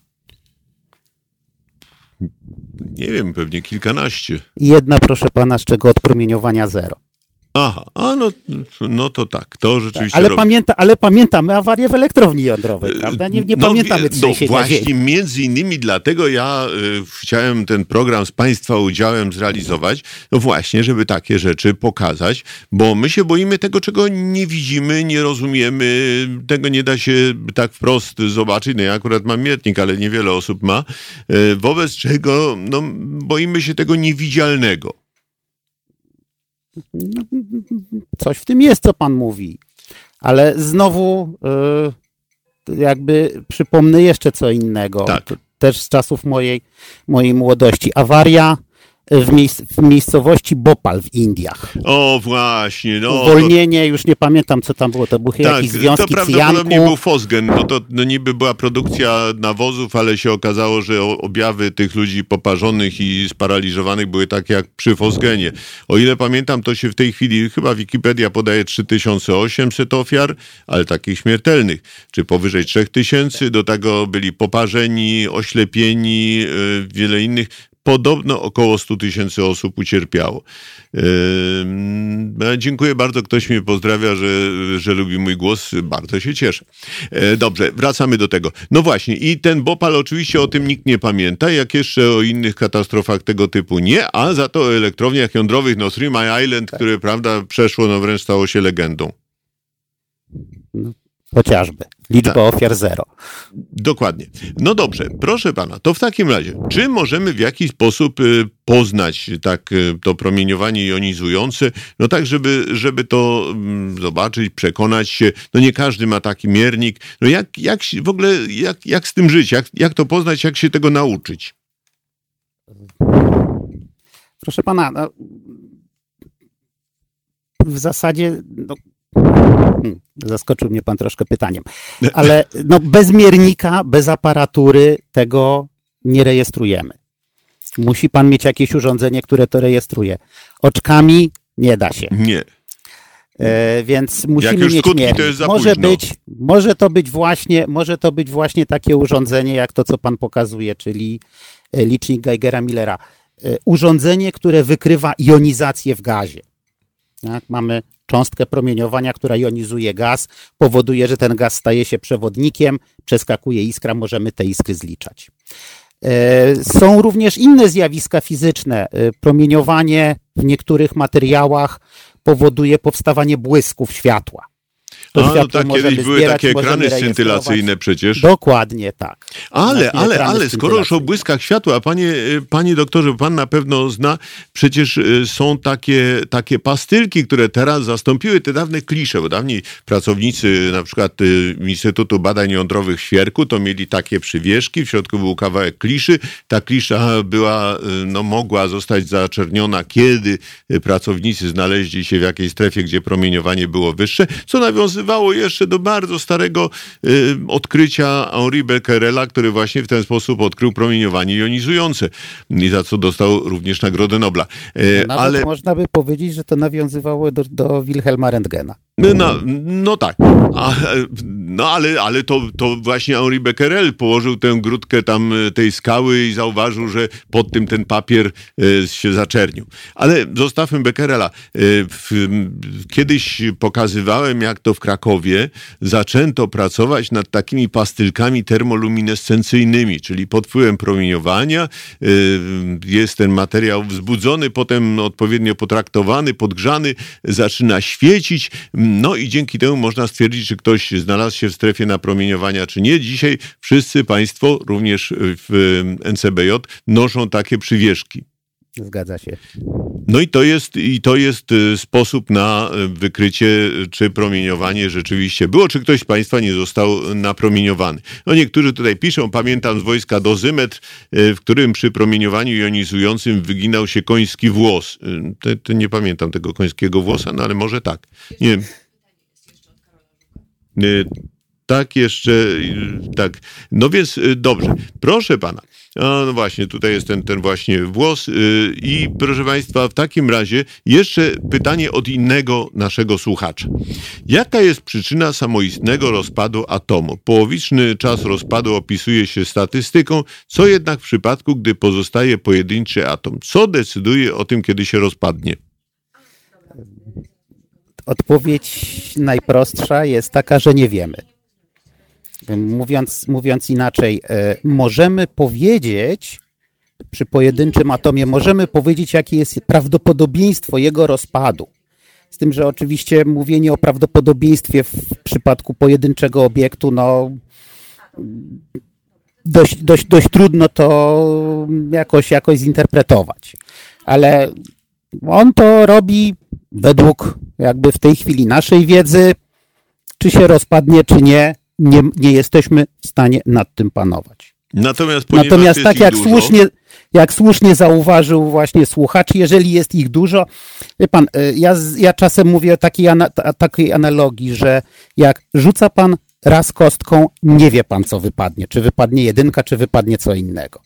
Nie wiem, pewnie kilkanaście. Jedna, proszę pana, z czego od promieniowania zero. Aha, a no, no to tak, to rzeczywiście. Ale, pamięta, ale pamiętamy awarię w elektrowni jądrowej, prawda? Nie, nie no, pamiętamy trzęsienia No właśnie, między innymi dlatego ja y, chciałem ten program z Państwa udziałem zrealizować, no właśnie, żeby takie rzeczy pokazać, bo my się boimy tego, czego nie widzimy, nie rozumiemy, tego nie da się tak wprost zobaczyć. No ja akurat mam mietnik, ale niewiele osób ma, y, wobec czego no, boimy się tego niewidzialnego. No, coś w tym jest, co pan mówi. Ale znowu y, jakby przypomnę jeszcze co innego. Tak. Też z czasów mojej, mojej młodości. Awaria w, miejsc, w miejscowości Bopal w Indiach. O, właśnie. No, Uwolnienie, to... już nie pamiętam, co tam było. To były tak, jakieś związki to prawdopodobnie był Fosgen, bo to no, niby była produkcja nawozów, ale się okazało, że objawy tych ludzi poparzonych i sparaliżowanych były takie jak przy Fosgenie. O ile pamiętam, to się w tej chwili, chyba Wikipedia podaje 3800 ofiar, ale takich śmiertelnych, czy powyżej 3000. Do tego byli poparzeni, oślepieni, yy, wiele innych podobno około 100 tysięcy osób ucierpiało. Yy, dziękuję bardzo, ktoś mnie pozdrawia, że, że lubi mój głos, bardzo się cieszę. Yy, dobrze, wracamy do tego. No właśnie, i ten Bopal oczywiście o tym nikt nie pamięta, jak jeszcze o innych katastrofach tego typu nie, a za to o elektrowniach jądrowych, no Three Mile Island, tak. które prawda przeszło, no wręcz stało się legendą. No, chociażby. Liczba tak. ofiar zero. Dokładnie. No dobrze, proszę pana, to w takim razie, czy możemy w jakiś sposób y, poznać tak y, to promieniowanie jonizujące, no tak, żeby, żeby to mm, zobaczyć, przekonać się, no nie każdy ma taki miernik, no jak, jak w ogóle, jak, jak z tym żyć, jak, jak to poznać, jak się tego nauczyć? Proszę pana, no, w zasadzie no, Hmm, zaskoczył mnie pan troszkę pytaniem. Ale no, bez miernika, bez aparatury tego nie rejestrujemy. Musi pan mieć jakieś urządzenie, które to rejestruje. Oczkami nie da się. Nie. E, więc musimy mieć skutki. To jest za może być, może to być właśnie, może to być właśnie takie urządzenie, jak to, co pan pokazuje, czyli e, licznik Geigera Millera. E, urządzenie, które wykrywa jonizację w gazie. Tak? Mamy cząstkę promieniowania, która jonizuje gaz, powoduje, że ten gaz staje się przewodnikiem, przeskakuje iskra, możemy te iskry zliczać. E, są również inne zjawiska fizyczne. E, promieniowanie w niektórych materiałach powoduje powstawanie błysków światła. To A, no tak, kiedyś były takie ekrany scintylacyjne przecież. Dokładnie tak. Ale, ale, ale, skoro już o błyskach światła, panie, y, panie doktorze, pan na pewno zna, przecież y, są takie, takie pastylki, które teraz zastąpiły te dawne klisze, bo dawniej pracownicy na przykład y, Instytutu Badań Jądrowych w Świerku to mieli takie przywieszki, w środku był kawałek kliszy, ta klisza była, no mogła zostać zaczerniona, kiedy pracownicy znaleźli się w jakiejś strefie, gdzie promieniowanie było wyższe, co nawiązywało nawiązywało jeszcze do bardzo starego y, odkrycia Henri Becquerela, który właśnie w ten sposób odkrył promieniowanie jonizujące i za co dostał również Nagrodę Nobla. Y, ale można by powiedzieć, że to nawiązywało do, do Wilhelma Rentgena. No, no, no tak, A, no ale, ale to, to właśnie Henri Becquerel położył tę grudkę tam y, tej skały i zauważył, że pod tym ten papier y, się zaczernił. Ale zostawmy Becquerela. Y, kiedyś pokazywałem, jak to w Krakowie zaczęto pracować nad takimi pastylkami termoluminescencyjnymi, czyli pod wpływem promieniowania jest ten materiał wzbudzony, potem odpowiednio potraktowany, podgrzany, zaczyna świecić, no i dzięki temu można stwierdzić, czy ktoś znalazł się w strefie napromieniowania, czy nie. Dzisiaj wszyscy Państwo, również w NCBJ, noszą takie przywieszki. Zgadza się. No i to jest, i to jest y, sposób na y, wykrycie, y, czy promieniowanie rzeczywiście było, czy ktoś z Państwa nie został napromieniowany. No niektórzy tutaj piszą, pamiętam z wojska dozymetr, w którym przy promieniowaniu jonizującym wyginał się koński włos. To nie pamiętam tego końskiego włosa, no ale może tak. Nie tak, jeszcze tak. No więc dobrze. Proszę pana. No właśnie, tutaj jest ten, ten właśnie włos. I proszę Państwa, w takim razie jeszcze pytanie od innego naszego słuchacza. Jaka jest przyczyna samoistnego rozpadu atomu? Połowiczny czas rozpadu opisuje się statystyką, co jednak w przypadku, gdy pozostaje pojedynczy atom? Co decyduje o tym, kiedy się rozpadnie? Odpowiedź najprostsza jest taka, że nie wiemy. Mówiąc, mówiąc inaczej, e, możemy powiedzieć, przy pojedynczym atomie, możemy powiedzieć, jakie jest prawdopodobieństwo jego rozpadu. Z tym, że oczywiście mówienie o prawdopodobieństwie w przypadku pojedynczego obiektu, no dość, dość, dość trudno to jakoś, jakoś zinterpretować. Ale on to robi według jakby w tej chwili naszej wiedzy, czy się rozpadnie, czy nie, nie, nie jesteśmy w stanie nad tym panować. Natomiast, Natomiast tak jak słusznie, jak słusznie zauważył właśnie słuchacz, jeżeli jest ich dużo, wie pan, y, ja, ja czasem mówię o takiej, takiej analogii, że jak rzuca pan raz kostką, nie wie pan co wypadnie, czy wypadnie jedynka, czy wypadnie co innego.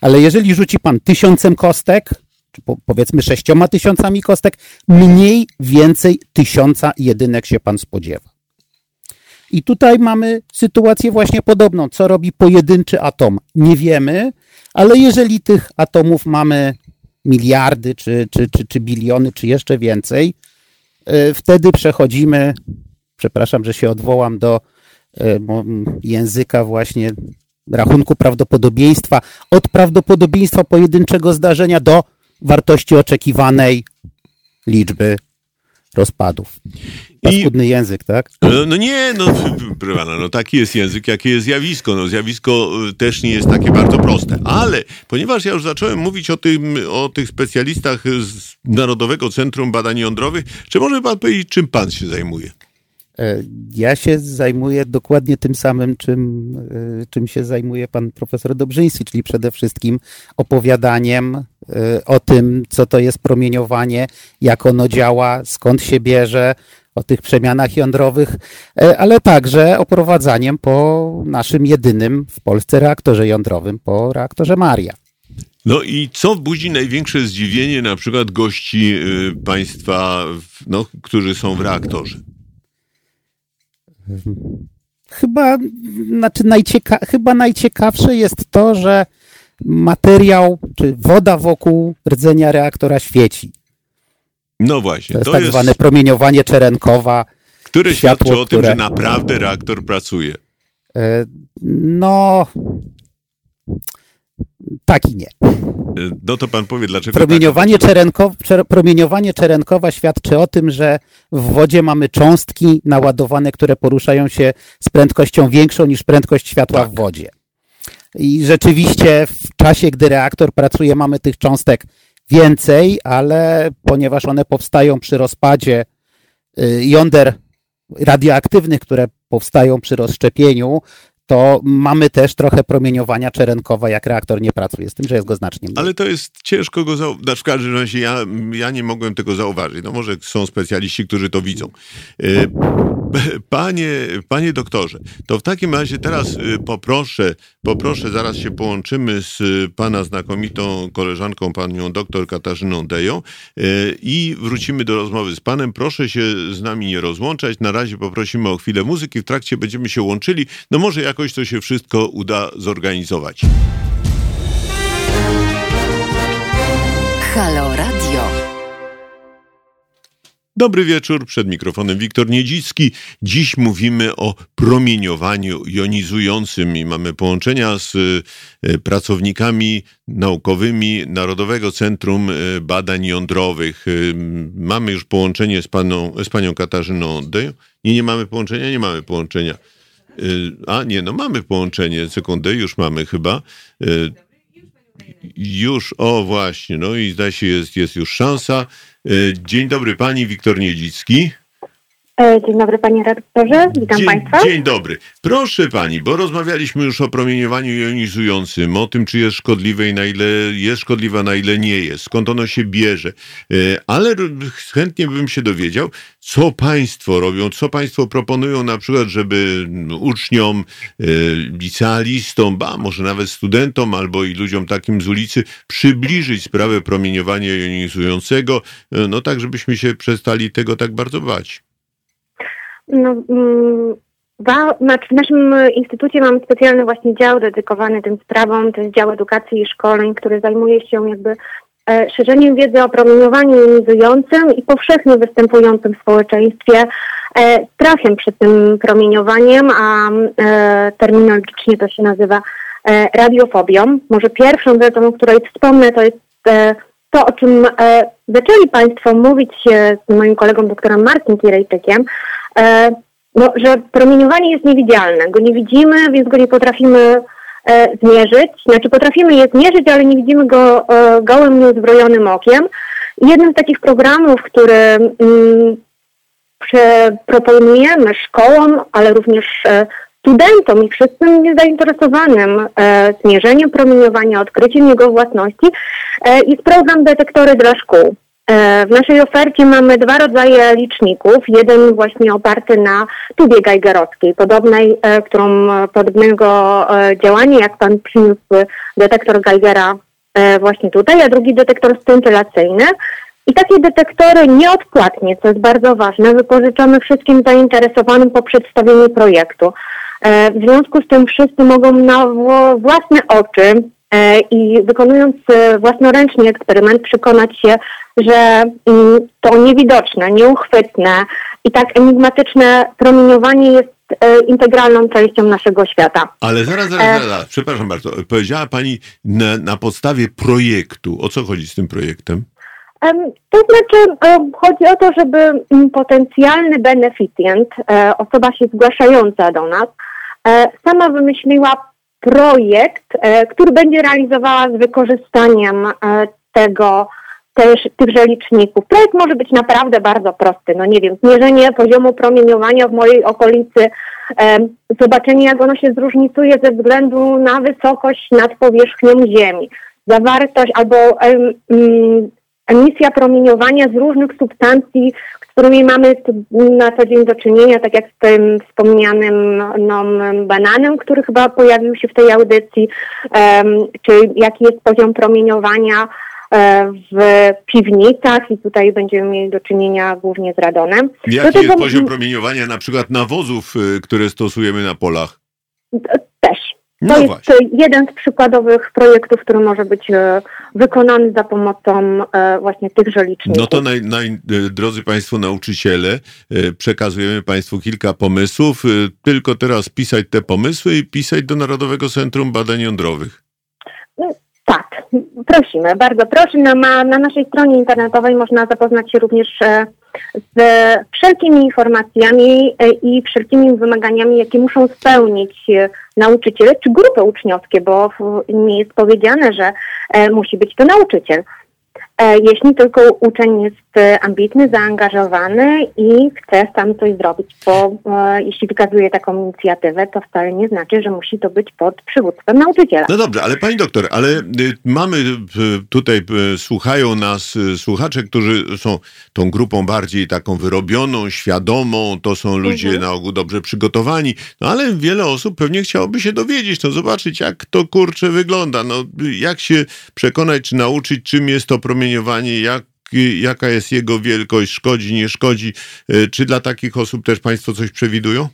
Ale jeżeli rzuci pan tysiącem kostek, czy po, powiedzmy sześcioma tysiącami kostek, mniej więcej tysiąca jedynek się pan spodziewa. I tutaj mamy sytuację właśnie podobną. Co robi pojedynczy atom? Nie wiemy, ale jeżeli tych atomów mamy miliardy, czy, czy, czy, czy biliony, czy jeszcze więcej, e, wtedy przechodzimy, przepraszam, że się odwołam do e, języka właśnie rachunku prawdopodobieństwa, od prawdopodobieństwa pojedynczego zdarzenia do wartości oczekiwanej liczby rozpadów. Paskudny I, język, tak? No, no nie, no, prowana, no taki jest język, jakie jest zjawisko. No zjawisko y, też nie jest takie bardzo proste. Ale ponieważ ja już zacząłem mówić o, tym, o tych specjalistach z Narodowego Centrum Badań Jądrowych, czy może pan powiedzieć, czym pan się zajmuje? E, ja się zajmuję dokładnie tym samym, czym, e, czym się zajmuje pan profesor Dobrzyński, czyli przede wszystkim opowiadaniem e, o tym, co to jest promieniowanie, jak ono działa, skąd się bierze, o tych przemianach jądrowych, ale także oprowadzaniem po naszym jedynym w Polsce reaktorze jądrowym, po reaktorze Maria. No i co budzi największe zdziwienie na przykład gości państwa, no, którzy są w reaktorze? Chyba, znaczy najcieka chyba najciekawsze jest to, że materiał czy woda wokół rdzenia reaktora świeci. No właśnie. To jest to tak jest... zwane promieniowanie czerenkowa. Które światło, świadczy o które... tym, że naprawdę reaktor pracuje. E, no, tak i nie. No to pan powie, dlaczego promieniowanie, tak? czerenko, promieniowanie czerenkowa świadczy o tym, że w wodzie mamy cząstki naładowane, które poruszają się z prędkością większą niż prędkość światła tak. w wodzie. I rzeczywiście w czasie, gdy reaktor pracuje, mamy tych cząstek więcej, ale ponieważ one powstają przy rozpadzie y, jąder radioaktywnych, które powstają przy rozszczepieniu, to mamy też trochę promieniowania czerenkowa, jak reaktor nie pracuje, z tym, że jest go znacznie mniej. Ale to jest ciężko go zauważyć. W każdym razie ja, ja nie mogłem tego zauważyć. No może są specjaliści, którzy to widzą. E, panie, panie doktorze, to w takim razie teraz e, poproszę, poproszę, zaraz się połączymy z pana znakomitą koleżanką, panią doktor Katarzyną Deją e, i wrócimy do rozmowy z panem. Proszę się z nami nie rozłączać. Na razie poprosimy o chwilę muzyki. W trakcie będziemy się łączyli. No może jako jakoś to się wszystko uda zorganizować. Halo Radio. Dobry wieczór, przed mikrofonem Wiktor Niedzicki. Dziś mówimy o promieniowaniu jonizującym i mamy połączenia z e, pracownikami naukowymi Narodowego Centrum e, Badań Jądrowych. E, mamy już połączenie z, paną, z panią Katarzyną Deją. Nie, nie mamy połączenia? Nie mamy połączenia. A nie, no mamy połączenie, sekundę, już mamy chyba. Już, o właśnie, no i zdaje się, jest, jest już szansa. E, dzień dobry, pani Wiktor Niedzicki. E, dzień dobry panie redaktorze, witam dzień, państwa. Dzień dobry. Proszę pani, bo rozmawialiśmy już o promieniowaniu jonizującym, o tym, czy jest szkodliwe i na ile jest szkodliwe, na ile nie jest, skąd ono się bierze. E, ale chętnie bym się dowiedział, co państwo robią, co państwo proponują na przykład, żeby uczniom, e, licealistom, ba, może nawet studentom albo i ludziom takim z ulicy przybliżyć sprawę promieniowania jonizującego, no tak, żebyśmy się przestali tego tak bardzo bać. No, mm, znaczy w naszym instytucie mamy specjalny właśnie dział dedykowany tym sprawom, to jest dział edukacji i szkoleń, który zajmuje się jakby e, szerzeniem wiedzy o promieniowaniu jonizującym i powszechnie występującym w społeczeństwie e, strachem przed tym promieniowaniem, a e, terminologicznie to się nazywa radiofobią. Może pierwszą rzeczą, o której wspomnę, to jest to, o czym zaczęli Państwo mówić z moim kolegą doktorem Markiem Kirejczykiem, no, że promieniowanie jest niewidzialne. Go nie widzimy, więc go nie potrafimy e, zmierzyć. Znaczy potrafimy je zmierzyć, ale nie widzimy go e, gołym, nieuzbrojonym okiem. Jednym z takich programów, który mm, proponujemy szkołom, ale również studentom i wszystkim zainteresowanym e, zmierzeniem promieniowania, odkryciem jego własności e, jest program Detektory dla szkół. E, w naszej ofercie mamy dwa rodzaje liczników. Jeden właśnie oparty na tubie geigerowskiej, podobnej, e, którą podobnego e, działania, jak pan przyniósł detektor Geigera właśnie tutaj, a drugi detektor scintylacyjny. I takie detektory nieodpłatnie, co jest bardzo ważne, wypożyczamy wszystkim zainteresowanym po przedstawieniu projektu. W związku z tym wszyscy mogą na własne oczy i wykonując własnoręcznie eksperyment przekonać się, że mm, to niewidoczne, nieuchwytne i tak enigmatyczne promieniowanie jest e, integralną częścią naszego świata. Ale zaraz, zaraz, e, zaraz, przepraszam bardzo. Powiedziała Pani na, na podstawie projektu. O co chodzi z tym projektem? To znaczy, e, chodzi o to, żeby potencjalny beneficjent, osoba się zgłaszająca do nas, sama wymyśliła projekt, który będzie realizowała z wykorzystaniem tego też tychże liczników. Projekt może być naprawdę bardzo prosty. No nie wiem, zmierzenie poziomu promieniowania w mojej okolicy, e, zobaczenie jak ono się zróżnicuje ze względu na wysokość nad powierzchnią Ziemi, zawartość albo e, emisja promieniowania z różnych substancji, z którymi mamy na co dzień do czynienia, tak jak z tym wspomnianym no, bananem, który chyba pojawił się w tej audycji, czy jaki jest poziom promieniowania E, w piwnicach i tutaj będziemy mieli do czynienia głównie z radonem. Jaki jest poziom promieniowania na przykład nawozów, y, które stosujemy na polach? Też. To no jest właśnie. jeden z przykładowych projektów, który może być e, wykonany za pomocą e, właśnie tychże liczników. No to naj, naj, drodzy Państwo nauczyciele, przekazujemy Państwu kilka pomysłów. Tylko teraz pisać te pomysły i pisać do Narodowego Centrum Badań Jądrowych. No, tak, prosimy, bardzo proszę. Na, na naszej stronie internetowej można zapoznać się również e, z wszelkimi informacjami e, i wszelkimi wymaganiami, jakie muszą spełnić e, nauczyciele czy grupy uczniowskie, bo nie jest powiedziane, że musi być to nauczyciel. E, jeśli tylko uczeń jest e, ambitny, zaangażowany i chce sam coś zrobić, bo e, jeśli wykazuje taką inicjatywę, to wcale nie znaczy, że musi to być pod przywództwem nauczyciela. No dobrze, ale pani doktor, ale y, mamy y, tutaj, y, słuchają nas słuchacze, którzy są tą grupą bardziej taką wyrobioną, świadomą, to są ludzie mhm. na ogół dobrze przygotowani, no ale wiele osób pewnie chciałoby się dowiedzieć, no zobaczyć jak to kurczę wygląda, no jak się przekonać, czy nauczyć, czym jest to promieniowanie, jak, jaka jest jego wielkość, szkodzi, nie szkodzi. E, czy dla takich osób też Państwo coś przewidują?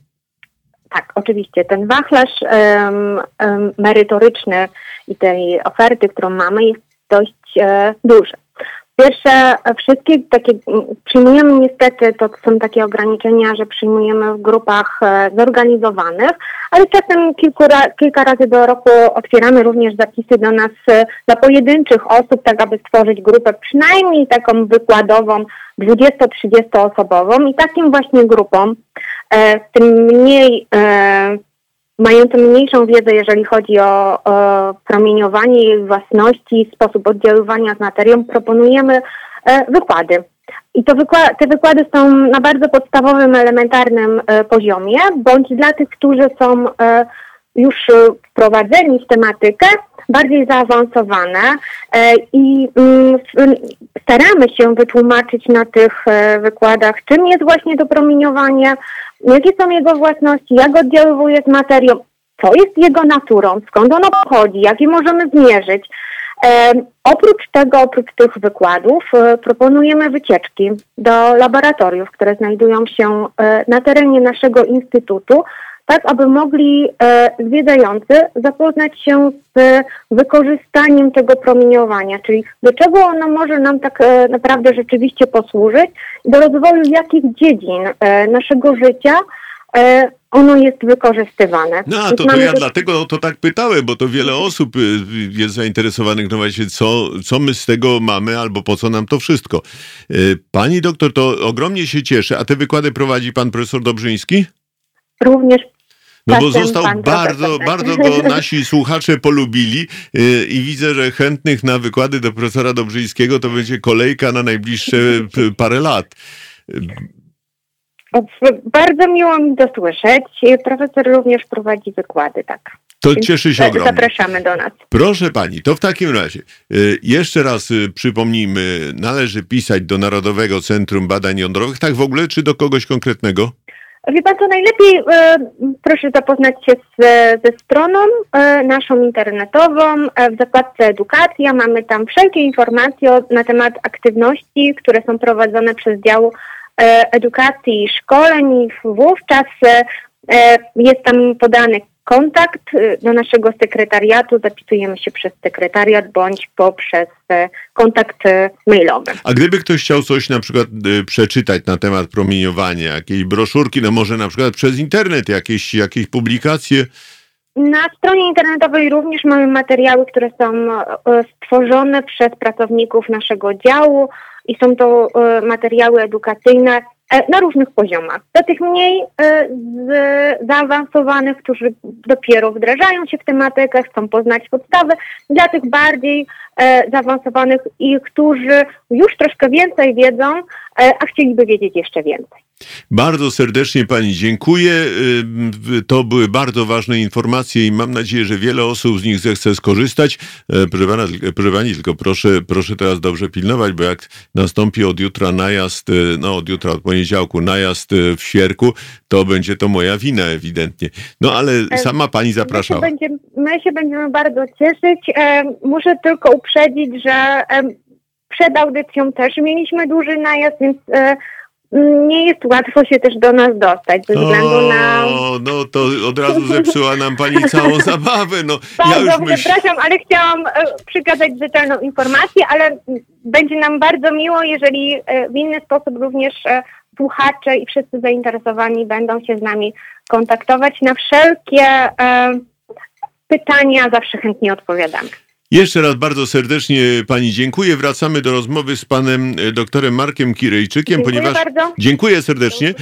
Tak, oczywiście. Ten wachlarz um, um, merytoryczny i tej oferty, którą mamy, jest dość e, duży. Pierwsze, wszystkie takie, przyjmujemy niestety, to są takie ograniczenia, że przyjmujemy w grupach e, zorganizowanych, ale czasem kilku, kilka razy do roku otwieramy również zapisy do nas e, dla pojedynczych osób, tak aby stworzyć grupę przynajmniej taką wykładową 20-30 osobową i takim właśnie grupom, e, tym mniej mające mniejszą wiedzę, jeżeli chodzi o, promieniowanie jej własności, sposób oddziaływania z materią, proponujemy e, wykłady. I to wykła te wykłady są na bardzo podstawowym, elementarnym e, poziomie, bądź dla tych, którzy są e, już wprowadzeni w tematykę, bardziej zaawansowane e, i mm, staramy się wytłumaczyć na tych e, wykładach, czym jest właśnie to promieniowanie, jakie są jego własności, jak oddziaływuje z materią, co jest jego naturą, skąd ono pochodzi, jakie możemy zmierzyć. E, oprócz tego, oprócz tych wykładów, e, proponujemy wycieczki do laboratoriów, które znajdują się e, na terenie naszego instytutu, tak aby mogli e, zwiedzający zapoznać się z wykorzystaniem tego promieniowania, czyli do czego ono może nam tak e, naprawdę rzeczywiście posłużyć, do rozwoju jakich dziedzin e, naszego życia e, ono jest wykorzystywane. No, a to, to ja dlatego to tak pytałem, bo to wiele osób y, jest zainteresowanych, no właśnie, co, co my z tego mamy, albo po co nam to wszystko. Y, pani doktor, to ogromnie się cieszę. A te wykłady prowadzi pan profesor Dobrzyński? Również no bo został bardzo, bardzo go nasi słuchacze polubili y, i widzę, że chętnych na wykłady do profesora Dobrzyńskiego to będzie kolejka na najbliższe parę lat. Bardzo miło mi to słyszeć. Profesor również prowadzi wykłady, tak. To Więc cieszy się ogromnie. Zapraszamy do nas. Proszę pani, to w takim razie y, jeszcze raz y, przypomnijmy, należy pisać do Narodowego Centrum Badań Jądrowych, tak w ogóle, czy do kogoś konkretnego? Wie Pan co, najlepiej e, proszę zapoznać się z, ze stroną e, naszą internetową. E, w zakładce edukacja mamy tam wszelkie informacje na temat aktywności, które są prowadzone przez dział e, edukacji i szkoleń wówczas e, jest tam podany kontakt y, do naszego sekretariatu, zapisujemy się przez sekretariat bądź poprzez e, kontakt e, mailowy. A gdyby ktoś chciał coś na przykład y, przeczytać na temat promieniowania, jakiejś broszurki, no może na przykład przez internet, jakieś, jakieś publikacje, na stronie internetowej również mamy materiały, które są stworzone przez pracowników naszego działu i są to materiały edukacyjne na różnych poziomach. Do tych mniej e, zaawansowanych, którzy dopiero wdrażają się w tematykę, chcą poznać podstawy, dla tych bardziej e, zaawansowanych i którzy już troszkę więcej wiedzą, a chcieliby wiedzieć jeszcze więcej. Bardzo serdecznie Pani dziękuję. Y, to były bardzo ważne informacje i mam nadzieję, że wiele osób z nich zechce skorzystać. E, proszę, pana, proszę Pani, tylko proszę, proszę teraz dobrze pilnować, bo jak nastąpi od jutra najazd, y, no od jutra, od poniedziałku najazd y, w Świerku, to będzie to moja wina ewidentnie. No ale e, sama Pani zapraszała. My się będziemy, my się będziemy bardzo cieszyć. E, muszę tylko uprzedzić, że przed audycją też mieliśmy duży najazd, więc nie jest łatwo się też do nas dostać ze względu o, na... No to od razu zepsuła nam pani całą zabawę. No, bardzo ja już przepraszam, ale chciałam e, przekazać rzetelną informację, ale będzie nam bardzo miło, jeżeli e, w inny sposób również e, słuchacze i wszyscy zainteresowani będą się z nami kontaktować. Na wszelkie pytania zawsze chętnie odpowiadamy. Jeszcze raz bardzo serdecznie Pani dziękuję. Wracamy do rozmowy z Panem e, doktorem Markiem Kirejczykiem, dziękuję ponieważ bardzo. dziękuję serdecznie,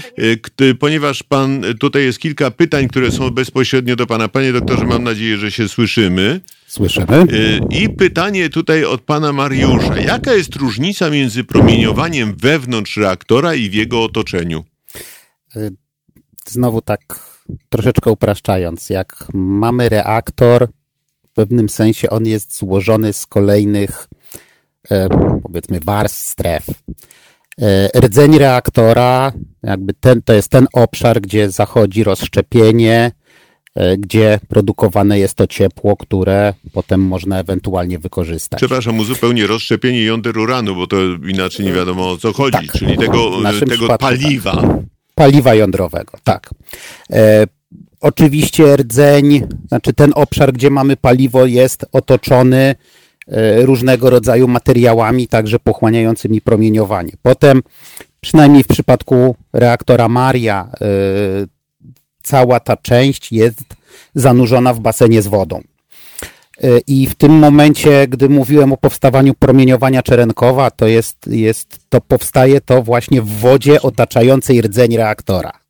e, ponieważ Pan e, tutaj jest kilka pytań, które są bezpośrednio do Pana. Panie doktorze, mam nadzieję, że się słyszymy. Słyszymy. I pytanie tutaj od Pana Mariusza. Jaka jest różnica między promieniowaniem wewnątrz reaktora i w jego otoczeniu? Znowu tak troszeczkę upraszczając, jak mamy reaktor, pewnym sensie on jest złożony z kolejnych, e, powiedzmy, warstw stref. E, rdzeń reaktora, jakby ten, to jest ten obszar, gdzie zachodzi rozszczepienie, e, gdzie produkowane jest to ciepło, które potem można ewentualnie wykorzystać. Przepraszam, uzupełnię rozszczepienie jąder uranu, bo to inaczej nie wiadomo o co chodzi, tak, czyli tego, tego paliwa. Tak. Paliwa jądrowego, tak. Oczywiście rdzeń, znaczy ten obszar, gdzie mamy paliwo, jest otoczony e, różnego rodzaju materiałami, także pochłaniającymi promieniowanie. Potem, przynajmniej w przypadku reaktora Maria, e, cała ta część jest zanurzona w basenie z wodą. E, I w tym momencie, gdy mówiłem o powstawaniu promieniowania Czerenkowa, to jest, jest, to powstaje to właśnie w wodzie otaczającej rdzeń reaktora.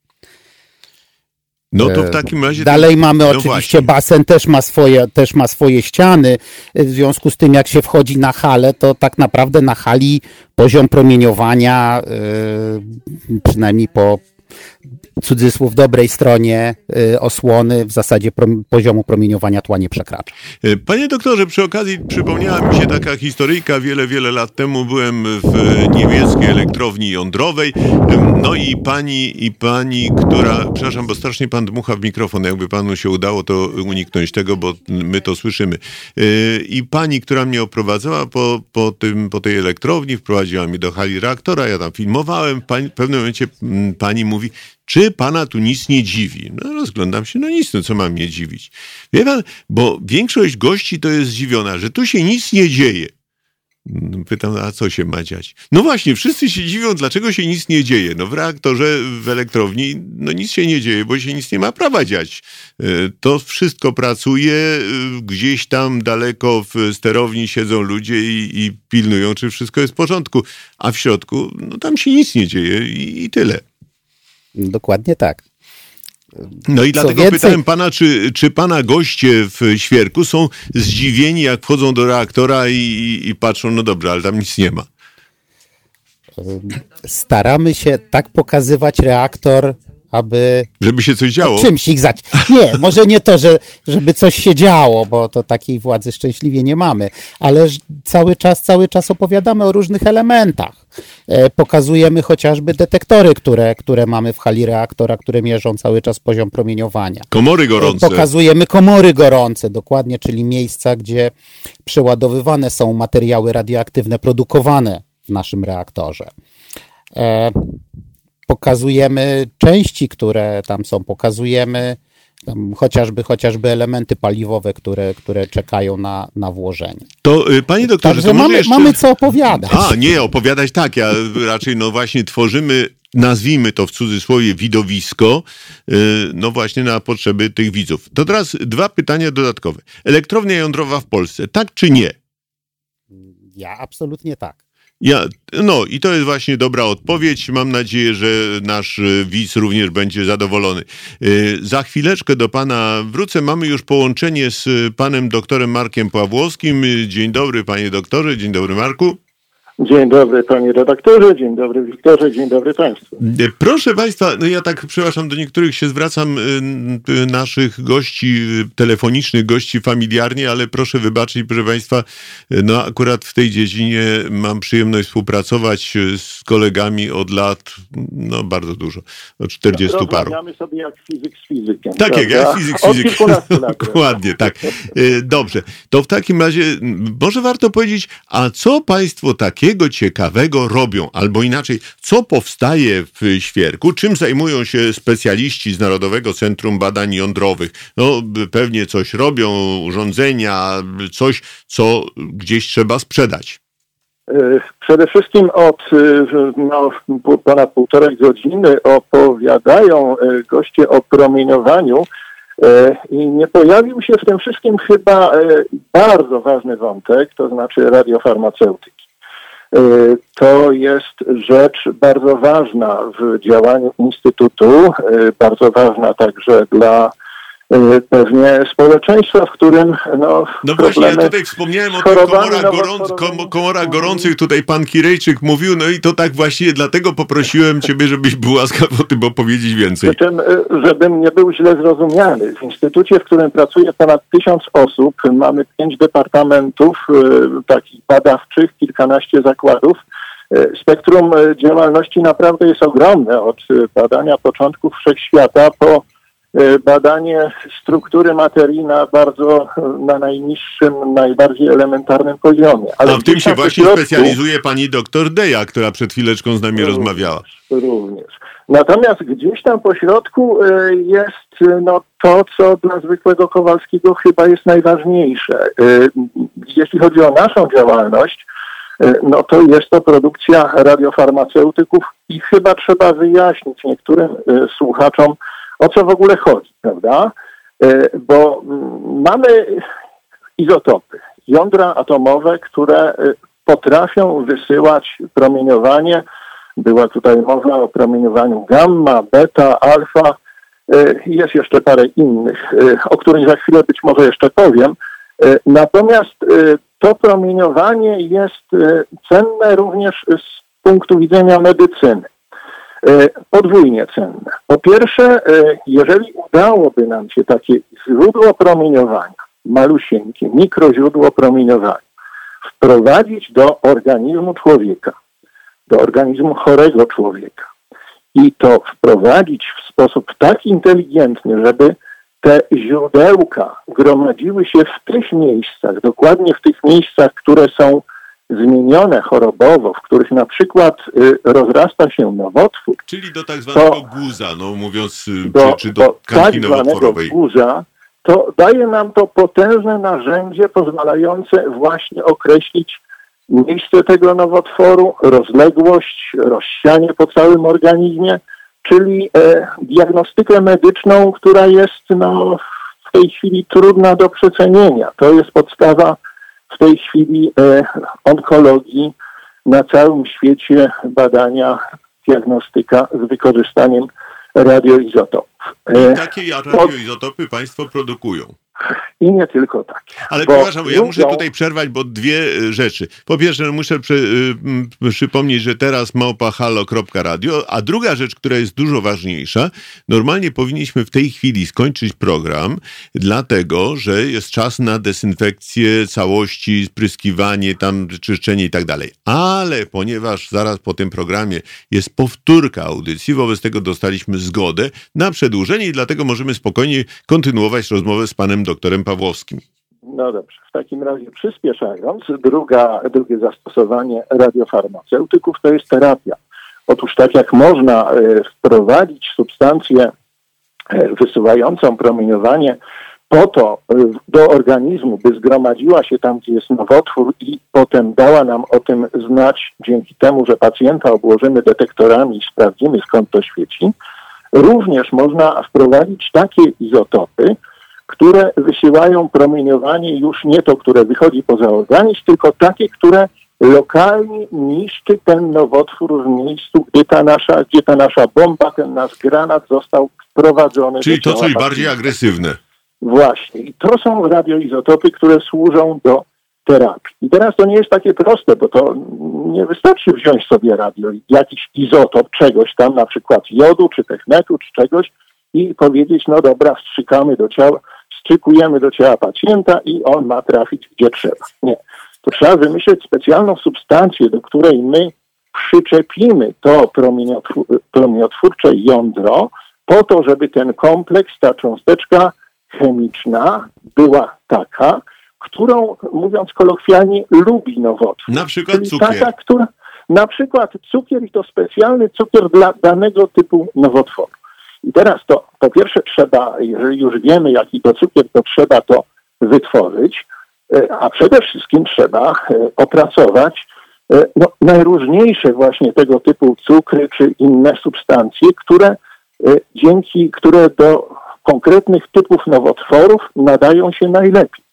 No to w takim razie... Dalej mamy no oczywiście właśnie. basen, też ma, swoje, też ma swoje ściany. W związku z tym, jak się wchodzi na halę, to tak naprawdę na hali poziom promieniowania, yy, przynajmniej po cudzysłów dobrej stronie yy, osłony, w zasadzie poziomu promieniowania tła nie przekracza. E, Panie doktorze, przy okazji przypomniała mi się taka historyjka. Wiele, wiele lat temu byłem w niemieckiej elektrowni jądrowej. No i pani, i pani, która, przepraszam, bo strasznie pan dmucha w mikrofon. Jakby panu się udało to uniknąć tego, bo my to słyszymy. E, I pani, która mnie oprowadzała po, po, tym, po tej elektrowni, wprowadziła mnie do hali reaktora. Ja tam filmowałem. Pani, w pewnym momencie mm, pani mówi, czy pana tu nic nie dziwi? No rozglądam się, no nic, no co ma mnie dziwić? Wie pan, bo większość gości to jest zdziwiona, że tu się nic nie dzieje. No, Pytam, a co się ma dziać? No właśnie, wszyscy się dziwią, dlaczego się nic nie dzieje. No w reaktorze, w elektrowni, no nic się nie dzieje, bo się nic nie ma prawa dziać. E, To wszystko pracuje, e, gdzieś tam daleko w sterowni siedzą ludzie i, i pilnują, czy wszystko jest w porządku. A w środku, no tam się nic nie dzieje i, i tyle. Dokładnie tak. No i dlatego więcej- pytałem pana, czy, czy pana goście w Świerku są zdziwieni, jak wchodzą do reaktora i, i, i patrzą, no dobrze, ale tam nic nie ma. Staramy się tak pokazywać reaktor, aby Żeby się coś działo. czymś ich zać. Nie, może nie to, że, żeby coś się działo, bo to takiej władzy szczęśliwie nie mamy, ale cały czas, cały czas opowiadamy o różnych elementach. E, pokazujemy chociażby detektory, które, które mamy w hali reaktora, które mierzą cały czas poziom promieniowania. Komory gorące. Pokazujemy komory gorące, dokładnie, czyli miejsca, gdzie przeładowywane są materiały radioaktywne produkowane w naszym reaktorze. Pokazujemy części, które tam są, pokazujemy chociażby, chociażby elementy paliwowe, które, które czekają na, na włożenie. To y, panie doktorze, Także to mamy, jeszcze... mamy co opowiadać. A, nie, opowiadać tak, ja raczej no właśnie tworzymy, nazwijmy to w cudzysłowie widowisko, y, no właśnie na potrzeby tych widzów. To teraz dwa pytania dodatkowe. Elektrownia jądrowa w Polsce, tak czy nie? Ja absolutnie tak. Ja, no i to jest właśnie dobra odpowiedź. Mam nadzieję, że nasz y, widz również będzie zadowolony. Y, Za chwileczkę do pana wrócę. Mamy już połączenie z panem doktorem Markiem Pawłowskim. Dzień dobry panie doktorze, dzień dobry Marku. Dzień dobry panie redaktorze, dzień dobry Wiktorze, dzień dobry państwu. E, Proszę Państwa, no ja tak, przepraszam, do niektórych się zwracam, y, y, naszych gości telefonicznych, gości familiarnie, ale proszę wybaczyć, proszę Państwa, no akurat w tej dziedzinie mam przyjemność współpracować z kolegami od lat, no bardzo dużo, od 40 paru. Rozmawiamy sobie jak fizyk z fizykiem. Tak, jak prawda? ja fizyk, Od fizyk. kilkunastu lat. Dokładnie, tak. E, Dobrze, to w takim razie może warto powiedzieć, a co Państwo takiego ciekawego robią? Albo inaczej, co powstaje w Świerku? Czym zajmują się specjaliści z Narodowego Centrum Badań Jądrowych? No pewnie coś robią, urządzenia, coś, co gdzieś trzeba sprzedać. E, Przede wszystkim od e, no, po- ponad półtorej godziny opowiadają e, goście o promieniowaniu i nie pojawił się w tym wszystkim chyba bardzo ważny wątek, to znaczy radiofarmaceutyki. E, To jest rzecz bardzo ważna w działaniu Instytutu, e, bardzo ważna także dla pewnie społeczeństwa, w którym no, No właśnie, ja tutaj wspomniałem o tych komorach, gorąc, nowotworowymi. kom, komorach gorących, tutaj pan Kirejczyk mówił, no i to tak właściwie dlatego poprosiłem ciebie, żebyś był łaskaw o tym opowiedzieć więcej. Przy czym, y, żebym nie był źle zrozumiany, w instytucie, w którym pracuje ponad tysiąc osób, mamy pięć departamentów y, takich badawczych, kilkanaście zakładów. Y, Spektrum y, działalności naprawdę jest ogromne, od y, badania początków wszechświata po y, badanie struktury materii na bardzo, na najniższym, najbardziej elementarnym poziomie. A w tym się właśnie pośrodku- specjalizuje pani doktor Deja, która przed chwileczką z nami Również, rozmawiała. Również. Natomiast gdzieś tam po środku y, jest y, no, to, co dla zwykłego Kowalskiego chyba jest najważniejsze. Jeśli chodzi o naszą działalność, no to jest to produkcja radiofarmaceutyków i chyba trzeba wyjaśnić niektórym słuchaczom, o co w ogóle chodzi, prawda? Y, Bo mamy izotopy, jądra atomowe, które y, potrafią wysyłać promieniowanie. Była tutaj mowa o promieniowaniu gamma, beta, alfa. Jest jeszcze parę innych, o których za chwilę być może jeszcze powiem. Natomiast to promieniowanie jest cenne również z punktu widzenia medycyny. Podwójnie cenne. Po pierwsze, jeżeli udałoby nam się takie źródło promieniowania, malusieńkie, mikroźródło promieniowania, wprowadzić do organizmu człowieka, do organizmu chorego człowieka i to wprowadzić w sposób tak inteligentny, żeby te źródełka gromadziły się w tych miejscach, dokładnie w tych miejscach, które są zmienione chorobowo, w których na przykład y, rozrasta się nowotwór. Czyli do tak zwanego to, guza, no mówiąc, y, do, czy, czy do, do tak zwanego guza, to daje nam to potężne narzędzie pozwalające właśnie określić miejsce tego nowotworu, rozległość, rozsianie po całym organizmie, czyli e, diagnostykę medyczną, która jest no, w tej chwili trudna do przecenienia. To jest podstawa w tej chwili e, onkologii na całym świecie badania, diagnostyka z wykorzystaniem radioizotopów. I takie radioizotopy Państwo produkują. I nie tylko tak. Ale przepraszam, ja muszę tutaj przerwać, bo dwie e, rzeczy. Po pierwsze, muszę przy, y, przypomnieć, że teraz małpa halo.radio, a druga rzecz, która jest dużo ważniejsza, normalnie powinniśmy w tej chwili skończyć program, dlatego, że jest czas na dezynfekcję całości, spryskiwanie, tam czyszczenie i tak dalej. Ale ponieważ zaraz po tym programie jest powtórka audycji, wobec tego dostaliśmy zgodę na przedłużenie i dlatego możemy spokojnie kontynuować rozmowę z panem doktorem Pawłowskim. No dobrze, w takim razie przyspieszając, druga, drugie zastosowanie radiofarmaceutyków to jest terapia. Otóż tak jak można e, wprowadzić substancję e, wysuwającą promieniowanie po to e, do organizmu, by zgromadziła się tam, gdzie jest nowotwór i potem dała nam o tym znać dzięki temu, że pacjenta obłożymy detektorami i sprawdzimy skąd to świeci, również można wprowadzić takie izotopy, które wysyłają promieniowanie już nie to, które wychodzi poza organizm, tylko takie, które lokalnie niszczy ten nowotwór w miejscu, gdzie ta nasza, gdzie ta nasza bomba, ten nasz granat został wprowadzony. Czyli to coś bardziej agresywne. Właśnie. I to są radioizotopy, które służą do terapii. I teraz to nie jest takie proste, bo to nie wystarczy wziąć sobie radio, jakiś izotop czegoś tam, na przykład jodu, czy technetu, czy czegoś i powiedzieć, no dobra, wstrzykamy do ciała, wstrzykujemy do ciała pacjenta i on ma trafić gdzie trzeba. Nie. To trzeba wymyślić specjalną substancję, do której my przyczepimy to promieniotwórcze jądro po to, żeby ten kompleks, ta cząsteczka chemiczna była taka, którą, mówiąc kolokwialnie, lubi nowotwór. Na przykład Czyli cukier. Taka, która, na przykład cukier i to specjalny cukier dla danego typu nowotworu. I teraz to po pierwsze trzeba, jeżeli już wiemy jaki to cukier, to trzeba to wytworzyć, e, a przede wszystkim trzeba e, opracować e, no, najróżniejsze właśnie tego typu cukry czy inne substancje, które dzięki, które do konkretnych typów nowotworów nadają się najlepiej.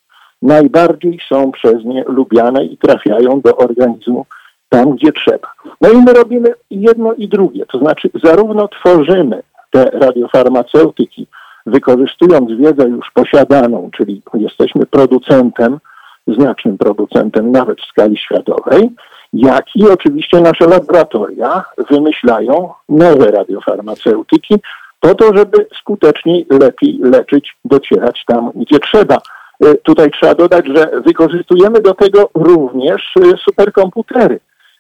Najbardziej są przez nie lubiane i trafiają do organizmu tam, gdzie trzeba. No i my robimy jedno i drugie, to znaczy zarówno tworzymy te radiofarmaceutyki, wykorzystując wiedzę już posiadaną, czyli jesteśmy producentem, znacznym producentem nawet w skali światowej, jak i oczywiście nasze laboratoria wymyślają nowe radiofarmaceutyki po to, żeby skuteczniej, lepiej leczyć, docierać tam, gdzie trzeba. E, tutaj trzeba dodać, że wykorzystujemy do tego również e, superkomputery.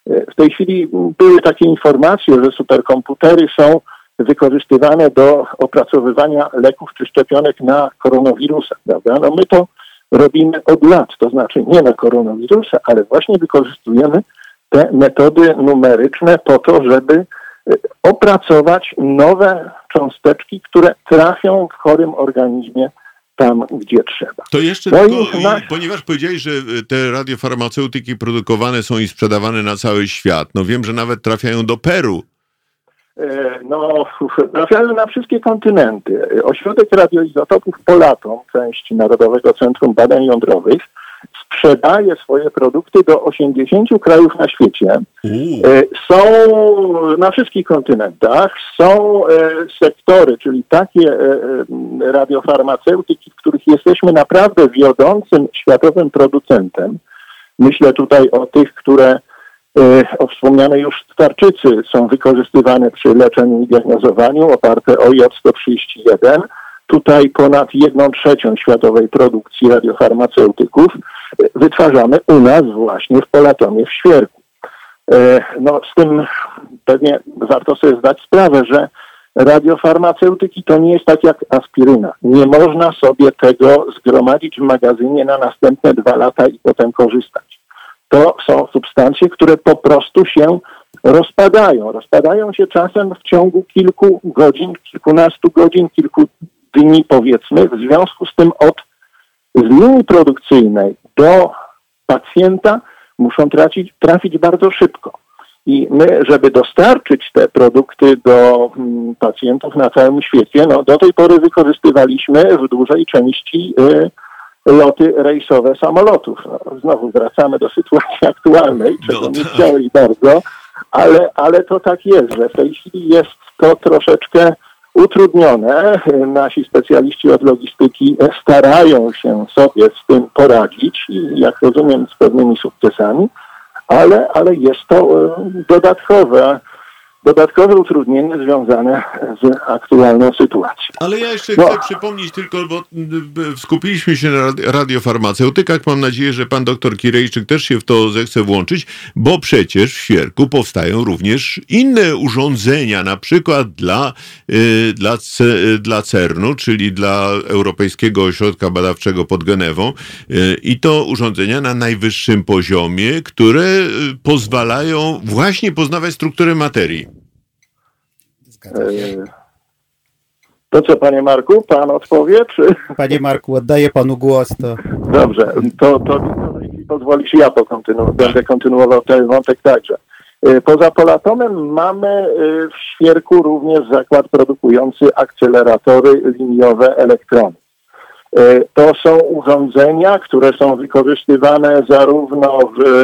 E, w tej chwili były takie informacje, że superkomputery są wykorzystywane do opracowywania leków czy szczepionek na koronawirusa, prawda? No my to robimy od lat, to znaczy nie na koronawirusa, ale właśnie wykorzystujemy te metody numeryczne po to, żeby e, opracować nowe cząsteczki, które trafią w chorym organizmie tam, gdzie trzeba. To jeszcze no tylko, na... ponieważ powiedziałeś, że te radiofarmaceutyki produkowane są i sprzedawane na cały świat, no wiem, że nawet trafiają do Peru. E, no, trafiają na wszystkie kontynenty. Ośrodek radioizotopów Polatom, część Narodowego Centrum Badań Jądrowych, sprzedaje swoje produkty do 80 krajów na świecie. E, są na wszystkich kontynentach, są e, sektory, czyli takie radiofarmaceutyki, w których jesteśmy naprawdę wiodącym światowym producentem. Myślę tutaj o tych, które o wspomnianej już tarczycy są wykorzystywane przy leczeniu i diagnozowaniu oparte o J131 Tutaj ponad jedną trzecią światowej produkcji radiofarmaceutyków wytwarzamy u nas właśnie w Polatomie w Świerku. E, no z tym pewnie warto sobie zdać sprawę, że radiofarmaceutyki to nie jest tak jak aspiryna. Nie można sobie tego zgromadzić w magazynie na następne dwa lata i potem korzystać. To są substancje, które po prostu się rozpadają. Rozpadają się czasem w ciągu kilku godzin, kilkunastu godzin, kilku dni powiedzmy, w związku z tym od z linii produkcyjnej do pacjenta muszą trafić bardzo szybko. I my, żeby dostarczyć te produkty do mm, pacjentów na całym świecie, no do tej pory wykorzystywaliśmy w dużej części y, loty rejsowe samolotów. No, znowu wracamy do sytuacji aktualnej, czego no, nie tak. chciałem bardzo, ale, ale to tak jest, że w tej chwili jest to troszeczkę utrudnione. Nasi specjaliści od logistyki starają się sobie z tym poradzić i jak rozumiem z pewnymi sukcesami, ale, ale jest to e, dodatkowe dodatkowe utrudnienie związane z aktualną sytuacją. Ale ja jeszcze no. chcę przypomnieć tylko, bo skupiliśmy się na radiofarmaceutykach. Mam nadzieję, że pan doktor Kirejczyk też się w to zechce włączyć, bo przecież w Świerku powstają również inne urządzenia, na przykład dla, y, dla, dla CERN-u, czyli dla Europejskiego Ośrodka Badawczego pod Genewą. Y, I to urządzenia na najwyższym poziomie, które y, pozwalają właśnie poznawać strukturę materii. E, to co, panie Marku, pan odpowie, czy... Panie Marku, oddaję panu głos, to... Dobrze, to, to, to jeśli pozwolisz, ja to kontynu- będę kontynuował ten wątek także. E, poza Polatomem mamy e, w Świerku również zakład produkujący akceleratory liniowe elektrony. To są urządzenia, które są wykorzystywane zarówno w,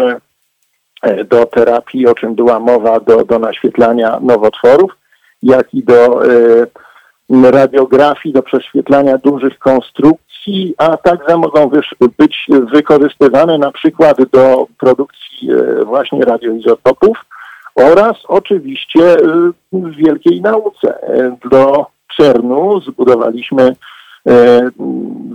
do terapii, o czym była mowa, do, do naświetlania nowotworów, jak i do e, radiografii, do prześwietlania dużych konstrukcji, a także mogą być wykorzystywane na przykład do produkcji e, właśnie radioizotopów oraz oczywiście e, w wielkiej nauce. Do CERN-u zbudowaliśmy,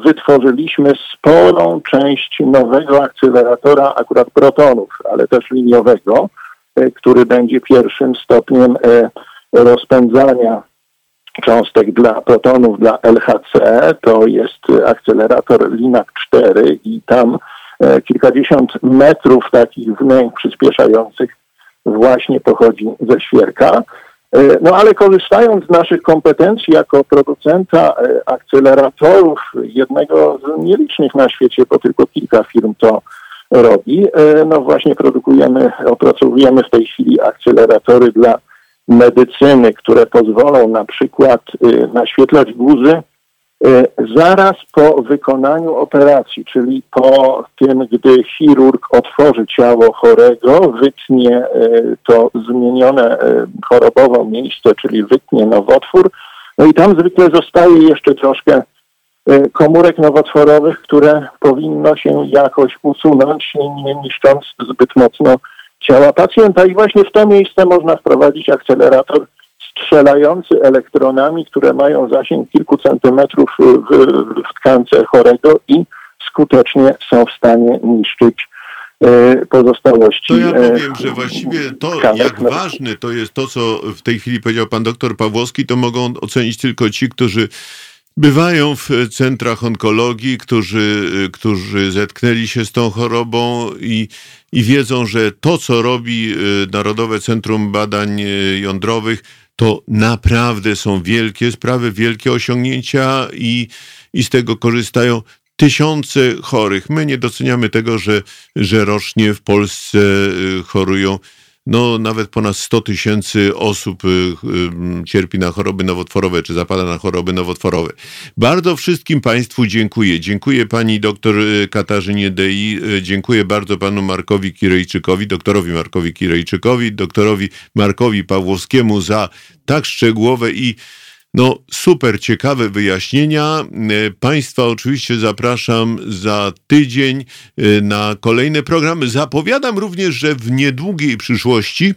wytworzyliśmy sporą część nowego akceleratora akurat protonów, ale też liniowego, który będzie pierwszym stopniem rozpędzania cząstek dla protonów dla LHC, to jest akcelerator LINAC 4 i tam e, kilkadziesiąt metrów takich wnęk przyspieszających właśnie pochodzi ze świerka. E, no ale korzystając z naszych kompetencji jako producenta e, akceleratorów, jednego z nielicznych na świecie, bo tylko kilka firm to robi, no właśnie produkujemy, opracowujemy w tej chwili akceleratory dla medycyny, które pozwolą na przykład y, naświetlać guzy y, zaraz po wykonaniu operacji, czyli po tym, gdy chirurg otworzy ciało chorego, wytnie y, to zmienione chorobowo miejsce, czyli wytnie nowotwór, no i tam zwykle zostaje jeszcze troszkę komórek nowotworowych, które powinno się jakoś usunąć, nie niszcząc zbyt mocno ciała pacjenta i właśnie w to miejsce można wprowadzić akcelerator strzelający elektronami, które mają zasięg kilku centymetrów w, w tkance chorego i skutecznie są w stanie niszczyć e, pozostałości. To ja e, powiem, że właściwie to, jak ważne to jest to, co w tej chwili powiedział pan doktor Pawłowski, to mogą ocenić tylko ci, którzy bywają w centrach onkologii, którzy, którzy zetknęli się z tą chorobą i, i wiedzą, że to, co robi y, Narodowe Centrum Badań y, Jądrowych, to naprawdę są wielkie sprawy, wielkie osiągnięcia i, i z tego korzystają tysiące chorych. My nie doceniamy tego, że, że rocznie w Polsce y, chorują no nawet ponad 100 tysięcy osób y, y, cierpi na choroby nowotworowe, czy zapada na choroby nowotworowe. Bardzo wszystkim Państwu dziękuję. Dziękuję Pani doktor y, Katarzynie Dei, dziękuję bardzo Panu Markowi Kirejczykowi, doktorowi Markowi Kirejczykowi, doktorowi Markowi Pawłowskiemu za tak szczegółowe i no, super ciekawe wyjaśnienia. E, państwa oczywiście zapraszam za tydzień e, na kolejne programy. Zapowiadam również, że w niedługiej przyszłości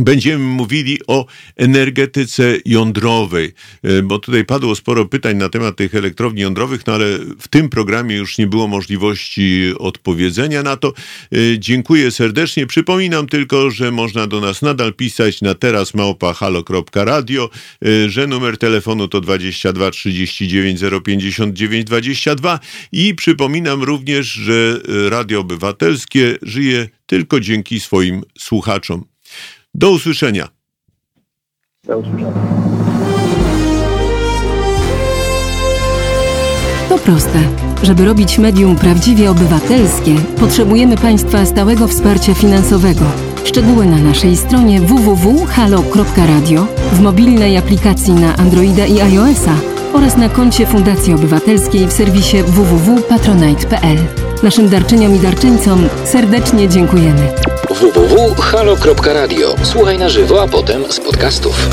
Będziemy mówili o energetyce jądrowej, e, bo tutaj padło sporo pytań na temat tych elektrowni jądrowych, no ale w tym programie już nie było możliwości odpowiedzenia na to. E, dziękuję serdecznie. Przypominam tylko, że można do nas nadal pisać na teraz małpa.halo.radio, e, że numer telefonu to 22 39 059 22 i przypominam również, że Radio Obywatelskie żyje tylko dzięki swoim słuchaczom. Do usłyszenia. Do usłyszenia. To proste. Żeby robić medium prawdziwie obywatelskie, potrzebujemy Państwa stałego wsparcia finansowego. Szczegóły na naszej stronie www.halo.radio, w mobilnej aplikacji na Androida i iOS-a oraz na koncie Fundacji Obywatelskiej w serwisie www.patronite.pl. Naszym darczyniom i darczyńcom serdecznie dziękujemy www.halo.radio. Słuchaj na żywo, a potem z podcastów.